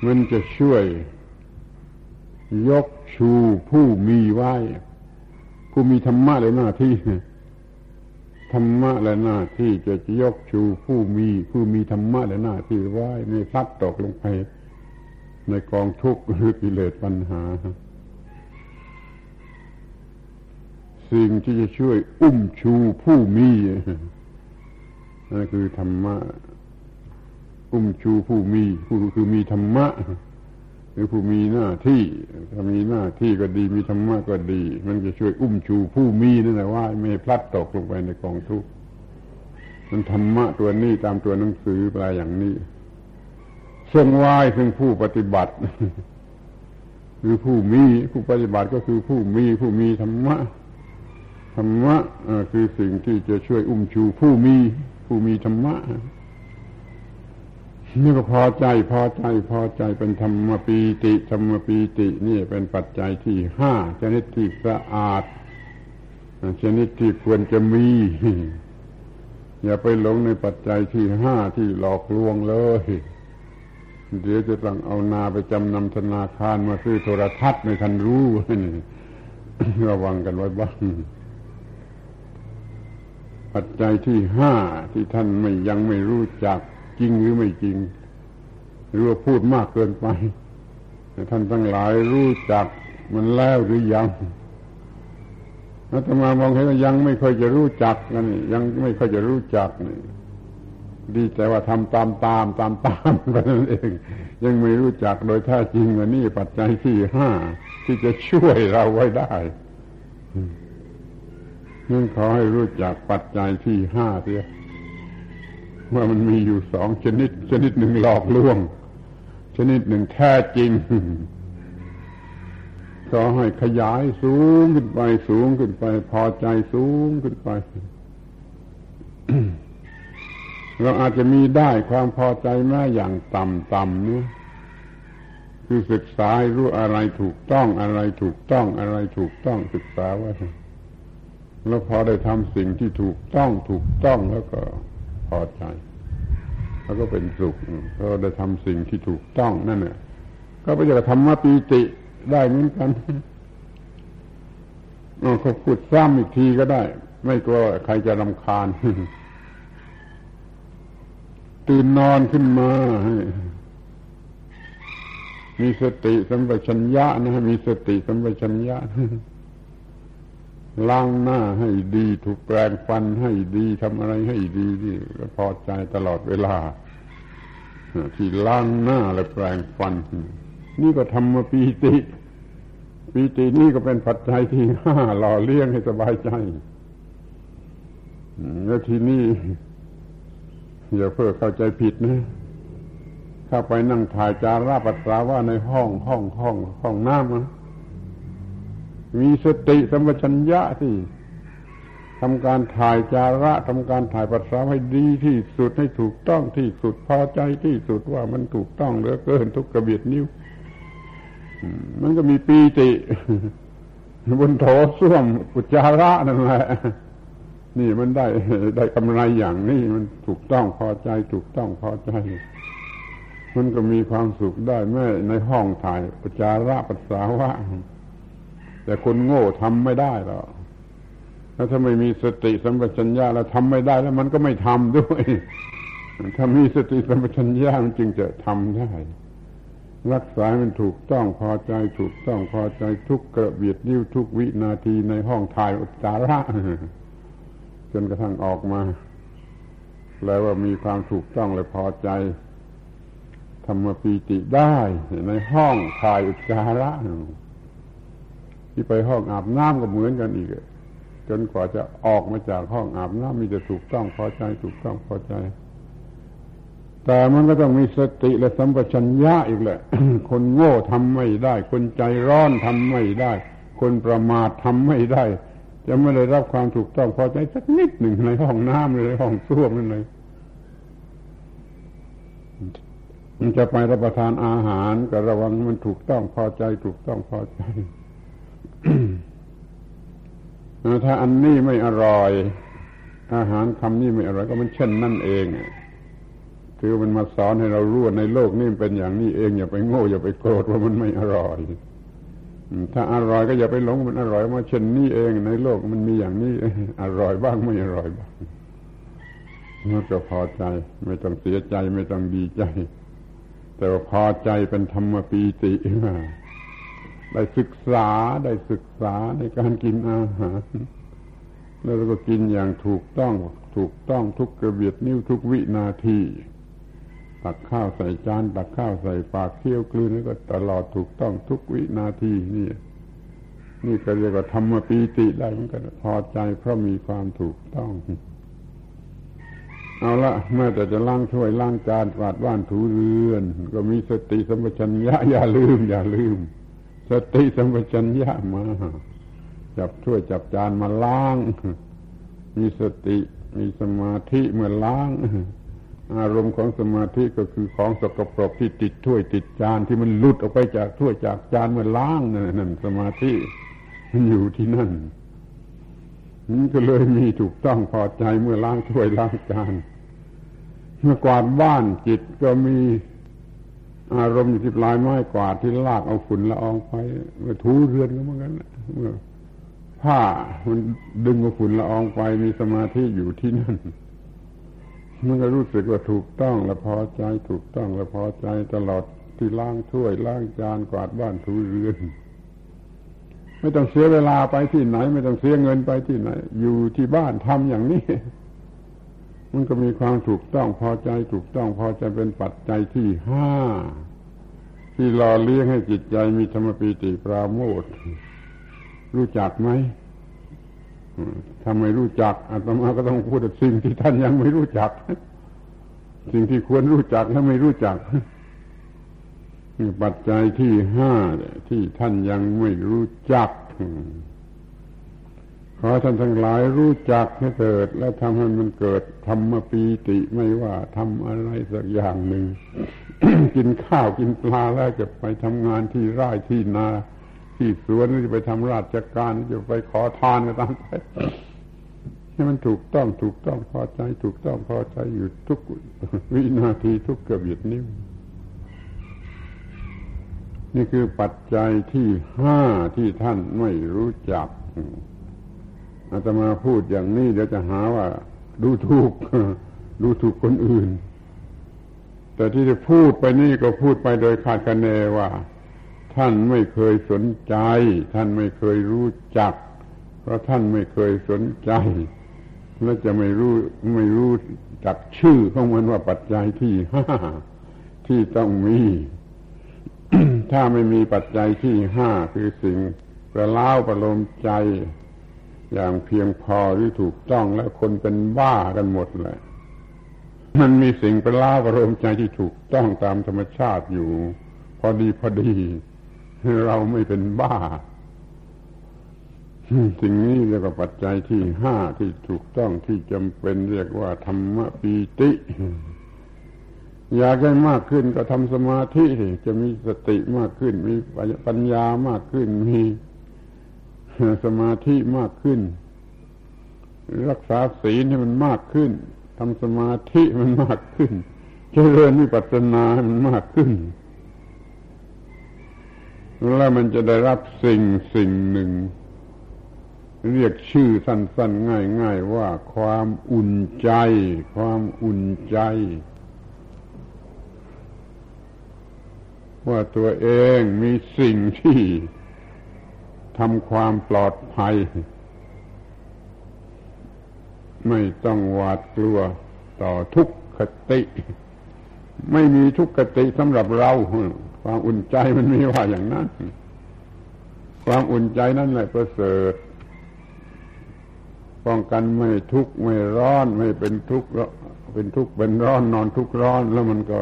มันจะช่วย ยกชูผู้มีไว้ ผู้มีธรรมะและหน้าที่ธรรมะและหน้าที่จะยกชูผู้มีผู้มีธรรมะและหน้าที่ไว้ไม่พลัดตกลงไป ในกองทุกข์หรือกิเลสปัญหา สิ่งที่จะช่วยอุ้มชูผู้มีนั่นคือธรรมะ อุ้มชูผู้มีผู้คือมีธรรมะ รือผู้มีหน้าที่ ถ้ามีหน้าที่ก็ดีมีธรรมะก็ดี มันจะช่วยอุ้มชูผู้มีนั่นแหละว่า ไม่พลัดตกลงไปในกองทุกข์มันธรรมะตัวนี้ตามตัวหนังสือแปลอย่างนี้ทรงไหว้ถึงผู้ปฏิบัติคือผู้มีผู้ปฏิบัติก็คือผู้มีผู้มีธรรมะธรรมะคือสิ่งที่จะช่วยอุ้มชูผู้มีผู้มีธรรมะ นี่ก็พอใจพอใจพอใจเป็นธรรมปีติธรรมปีตินี่เป็นปัจจัยที่ห้าชนิดที่สะอาดชนิดที่ควรจะมี อย่าไปหลงในปัจจัยที่ห้าที่หลอกลวงเลย เดี๋ยวจะต้องเอานาไปจำนำธนาคารมาซื้อโทรทัศน์ไม่ทันรู้นี่ระวังกันไว้บ้างปัจจัยที่ห้าที่ท่านไม่ยังไม่รู้จัก จริงหรือไม่จริง หรือว่าพูดมากเกินไป ท่านทั้งหลายรู้จักมันแล้วหรือยังอาตมามองเห็นว่ายังไม่ค่อยจะรู้จักกันยังไม่ค่อยจะรู้จักนี่ดีแต่ว่าทำตามตามตามตามไปนั่นเอง ยังไม่รู้จักโดยแท้จริงว่านี่ปัจจัยที่ห้าที่จะช่วยเราไว้ได้นั่นขอให้รู้จักปัจจัยที่ห้าเสีย ว่ามันมีอยู่สองชนิด ชนิดหนึ่งหลอกลวง ชนิดหนึ่งแท้จริงก็ให้ขยายสูงขึ้นไปสูงขึ้นไป พอใจสูงขึ้นไป เราอาจจะมีได้ความพอใจแม้อย่างต่ำๆนี่คือศึกษารู้อะไรถูกต้องอะไรถูกต้องอะไรถูกต้องศึกษาว่าแล้วพอได้ทำสิ่งที่ถูกต้องถูกต้องแล้วก็ พอใจ แล้วก็เป็นสุขก็ได้ทำสิ่งที่ถูกต้องนั่นแหละก็ไปจะทำมาปีติได้เหมือนกันเขาพูดซ้ำอีกทีก็ได้ ไม่กลัวใครจะรำคาญ ตื่นนอนขึ้นมา มีสติสัมปชัญญะนะมีสติสัมปชัญญะ ล้างหน้าให้ดี ถูกแปรงฟันให้ดีทำอะไรให้ดีนี่พอใจตลอดเวลาที่ล้างหน้าและแปรงฟัน นี่ก็ทำมาปีติ ปีตินี่ก็เป็นปัจจัยที่ห้าหล่อเลี้ยงให้สบายใจแล้วทีนี้อย่าเพื่อเข้าใจผิดนะถ้าไปนั่งถ่ายจาราปัสสาวะในห้องห้องห้องห้องน้ำนะ มีสติสัมปชัญญะที่ทำการถ่ายจาระทำการถ่ายปัสสาวะให้ดีที่สุดให้ถูกต้องที่สุดพอใจที่สุดว่ามันถูกต้องเหลือเกินทุกกระเบียดนิ้วมันก็มีปีติบนโถส้วมอุจจาระนั่นแหละนี่มันได้ได้กำไรอย่างนี้มันถูกต้องพอใจ ถูกต้องพอใจ มันก็มีความสุขได้แม้ในห้องถ่ายอุจจาระปัสสาวะ แต่คนโง่ทำไม่ได้หรอกแล้วถ้าไม่มีสติสัมปชัญญะแล้วทำไม่ได้แล้วมันก็ไม่ทำด้วย ถ้ามีสติสัมปชัญญะมันจึงจะทำได้ รักษามันถูกต้องพอใจ ถูกต้องพอใจทุกกระเบียดนิ้วทุกวินาทีในห้องถ่ายอุจจาระจนกระทั่งออกมาแปลว่ามีความถูกต้องและพอใจทำมาปีติได้ในห้องถ่ายอุจจาระ ที่ไปห้องอาบน้ำก็เหมือนกันอีกจนกว่าจะออกมาจากห้องอาบน้ำมีแต่ถูกต้องพอใจถูกต้องพอใจ แต่มันก็ต้องมีสติและสัมปชัญญะอีกแหละ คนโง่ทำไม่ได้ คนใจร้อนทำไม่ได้ คนประมาททำไม่ได้ จะไม่ได้รับความถูกต้องพอใจสักนิดหนึ่งในห้องน้ำเลยห้องส้วมนั่นเลยมันจะไปรับประทานอาหารก็ระวังมันถูกต้องพอใจ ถูกต้องพอใจ ถ้าอันนี้ไม่อร่อย อาหารคำนี้ไม่อร่อยก็มันเช่นนั่นเองคือมันมาสอนให้เรารู้ว่าในโลกนี้เป็นอย่างนี้เอง อย่าไปโง่อย่าไปโกรธว่ามันไม่อร่อยถ้าอร่อยก็อย่าไปหลงมันอร่อยมาเช่นนี้เอง ในโลกมันมีอย่างนี้อร่อยบ้างไม่อร่อยบ้างมันก็พอใจ ไม่ต้องเสียใจไม่ต้องดีใจ แต่ว่าพอใจเป็นธรรมปีติ ได้ศึกษาได้ศึกษาในการกินอาหาร แล้วเราก็กินอย่างถูกต้องถูกต้องทุกกระเบียดนิ้วทุกวินาทีตักข้าวใส่จานตักข้าวใส่ปากเคี้ยวกลืนแล้วก็ตลอดถูกต้องทุกวินาทีนี่ นี่ก็เรียกว่าธรรมปีติได้มันก็พอใจเพราะมีความถูกต้อง เอาละเมื่อแต่จะล้างถ้วยล้างจานกวาดบ้านถูเรือน ก็มีสติสัมปชัญญะอย่าลืม อย่าลืม สติสัมปชัญญะมา จับถ้วยจับจานมาล้าง มีสติมีสมาธิเมื่อล้าง อารมณ์ของสมาธิก็คือของสกปรกที่ติดถ้วยติดจานที่มันหลุดออกไปจากถ้วยจากจานเมื่อล้างนั่นนั่นสมาธิมันอยู่ที่นั่นมันก็เลยมีถูกต้องพอใจเมื่อล้างถ้วยล้างจาน เมื่อกวาดบ้านจิตก็มี อารมณ์อยู่ที่ปลายไม้กวาดที่ลากเอาฝุ่นละอองไปเมื่อถูเรือนก็เหมือนกันเมื่อผ้ามันดึงเอาฝุ่นละอองไปมีสมาธิอยู่ที่นั่นมันก็รู้สึกว่าถูกต้องและพอใจ ถูกต้องและพอใจตลอดที่ล้างถ้วยล้างจานกวาดบ้านถูเรือนไม่ต้องเสียเวลาไปที่ไหน ไม่ต้องเสียเงินไปที่ไหน อยู่ที่บ้านทำอย่างนี้ มันก็มีความถูกต้องพอใจถูกต้องพอใจเป็นปัจจัยที่ห้าที่หล่อเลี้ยงให้จิตใจมีธรรมปีติปราโมทรู้จักไหมถ้าไมรู้จักอาตมาก็ต้องพูดสิ่งที่ท่านยังไม่รู้จัก สิ่งที่ควรรู้จักและไม่รู้จักปัจจัยที่ห้าที่ท่านยังไม่รู้จัก ขอท่านทั้งหลายรู้จักให้เกิด และทำให้มันเกิดธรรมปีติไม่ว่าทำอะไรสักอย่างหนึ่ง กินข้าวกินปลาแล้วจะไปทำงานที่ไร่ที่นา ที่สวนจะไปทำราชการจะไปขอทานก็ตามไปให้มันถูกต้องถูกต้องพอใจ ถูกต้องพอใจอยู่ทุกวินาทีทุกกระเบียดนิ้วนี่คือปัจจัยที่ห้าที่ท่านไม่รู้จัก อาตมาพูดอย่างนี้เดี๋ยวจะหาว่า ดูถูก ดูถูกคนอื่น แต่ที่จะพูดไปนี่ก็พูดไปโดยคาดคะเนว่า ท่านไม่เคยสนใจ ท่านไม่เคยรู้จัก เพราะท่านไม่เคยสนใจ และจะไม่รู้ไม่รู้จักชื่อของมันว่าปัจจัยที่ห้าที่ต้องมี ถ้าไม่มีปัจจัยที่ห้าคือสิ่งประล้าประโลมใจ อย่างเพียงพอที่ถูกต้องและคนเป็นบ้ากันหมดเลย มันมีสิ่งประล้าประโลมใจที่ถูกต้องตามธรรมชาติอยู่ พอดีพอดี เราไม่เป็นบ้า สิ่งนี้เรียกว่าปัจจัยที่ห้าที่ถูกต้องที่จำเป็นเรียกว่าธรรมปีติ อยากได้มากขึ้นก็ทำสมาธิจะมีสติมากขึ้น มีปัญญามากขึ้นมี สมาธิมากขึ้น รักษาศีลให้มันมากขึ้นทำสมาธิมันมากขึ้น เจริญวิปัสสนาให้มันมากขึ้นแล้วมันจะได้รับสิ่งสิ่งหนึ่ง เรียกชื่อสั้นๆ ง่ายๆว่าความอุ่นใจ ความอุ่นใจ ว่าตัวเองมีสิ่งที่ ทำความปลอดภัย ไม่ต้องหวาดกลัวต่อทุกขติ ไม่มีทุกขติสำหรับเรา ความอุ่นใจมันมีว่าอย่างนั้น ความอุ่นใจนั่นแหละประเสริฐป้องกันไม่ทุกข์ไม่ร้อน ไม่เป็นทุกข์เป็นทุกข์เป็นร้อนนอนทุกข์ร้อนแล้วมันก็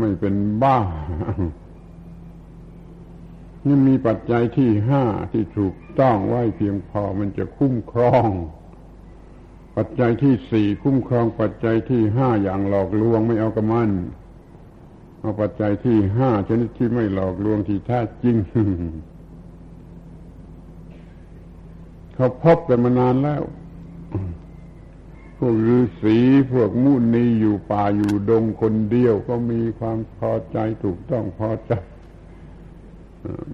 ไม่เป็นบ้า นี่มีปัจจัยที่ห้าที่ถูกต้องไว้เพียงพอมันจะคุ้มครอง ปัจจัยที่สี่คุ้มครองปัจจัยที่ห้าอย่างหลอกลวงไม่เอากระมันเอาปัจจัยที่ห้าชนิดที่ไม่หลอกลวงที่แท้จริง เขาพบกันมานานแล้ว พวกฤาษีพวกมุนีอยู่ป่าอยู่ดงคนเดียว ก็มีความพอใจถูกต้องพอใจ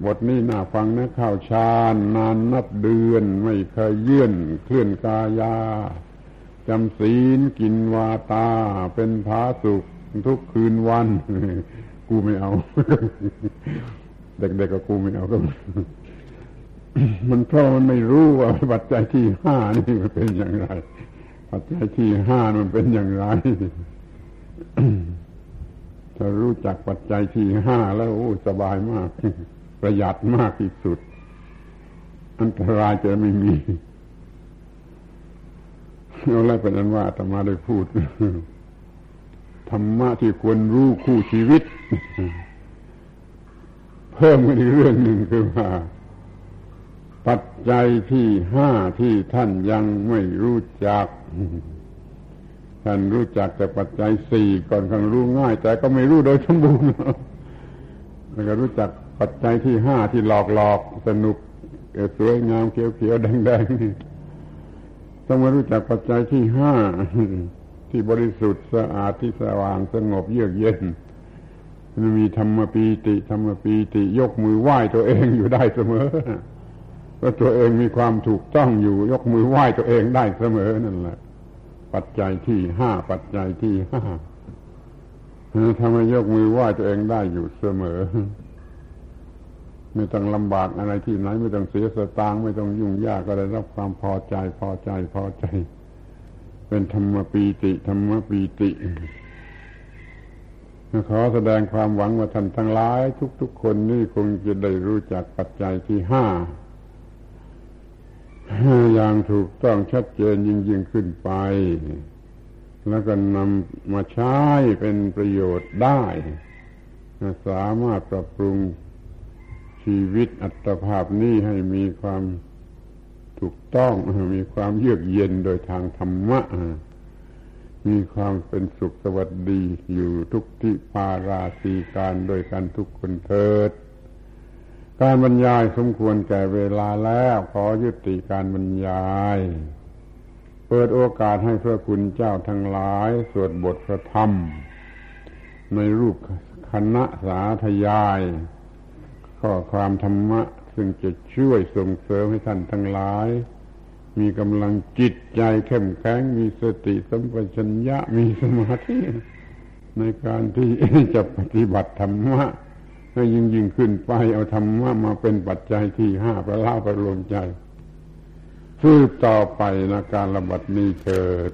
บทนี้น่าฟังนะข้าวชาญนานนับเดือน ไม่เคยเยื่อนเคลื่อนกายาจำศีลกินวาตา เป็นผาสุขทุกคืนวัน กูไม่เอา เด็กๆก็กูไม่เอาก็ มันเพราะมันไม่รู้ว่าปัจจัยที่ห้านี่มันเป็นอย่างไร ปัจจัยที่ห้ามันเป็นอย่างไรถ้ารู้จักปัจจัยที่ห้าแล้วโอ้สบายมาก ประหยัดมากที่สุด อันตรายจะไม่มีเอาแล้วเป็นอันว่าธรรมาได้พูดธรรมะที่ควรรู้คู่ชีวิต เพิ่มกันอีกเรื่องหนึ่งคือว่า ปัจจัยที่ห้าที่ท่านยังไม่รู้จัก ท่านรู้จักแต่ปัจจัยสี่ก่อนคันรู้ง่าย แต่ก็ไม่รู้โดยสมบูรณ์แล้วก็รู้จัก ปัจจัยที่ห้าที่หลอกหลอกสนุกสวยงามเขียวเขียวแดงแดงนี่ต้องมารู้จักปัจจัยที่ห้าที่บริสุทธิ์สะอาดที่สว่างสงบเยือกเย็นมันมีธรรมปีติธรรมปีติยกมือไหว้ตัวเองอยู่ได้เสมอเพราตัวเองมีความถูกต้องอยู่ ยกมือไหว้ตัวเองได้เสมอนั่นแหละ ปัจจัยที่ห้าปัจจัยที่ห้าทำให้ยกมือไหว้ตัวเองได้อยู่เสมอ ไม่ต้องลำบากอะไรที่ไหน ไม่ต้องเสียสตางค์ไม่ต้องยุ่งยากก็ได้รับความพอใจพอใจพอใจ เป็นธรรมปีติธรรมปีติขอแสดงความหวังว่าท่านทั้งหลาย ทุก ๆ คนนี่คงจะได้รู้จักปัจจัยที่ห้าอย่างถูกต้องชัดเจนยิ่งยิ่งขึ้นไป แล้วก็นำมาใช้เป็นประโยชน์ได้ สามารถปรับปรุง ชีวิตอัตภาพนี้ให้มีความถูกต้องมีความเยือกเย็นโดยทางธรรมะ มีความเป็นสุขสวัสดีอยู่ทุกที่ปาราสีการโดยการทุกคนเถิด การบรรยายสมควรแก่เวลาแล้วขอยุติการบรรยาย เปิดโอกาสให้พระคุณเจ้าทั้งหลาย สวดบทพระธรรม ในรูปคณะสาธยาย ข้อความธรรมะ ซึ่งจะช่วยส่งเสริมให้ท่านทั้งหลาย มีกำลังจิตใจเข้มแข็งมีสติสัมปชัญญะมีสมาธิในการที่จะปฏิบัติธรรมะให้ยิ่งยิ่งขึ้นไปเอาธรรมะมาเป็นปัจจัยที่ห้าประล่าประรวมใจฟืบต่อไปนะการระบัดนี้เกิด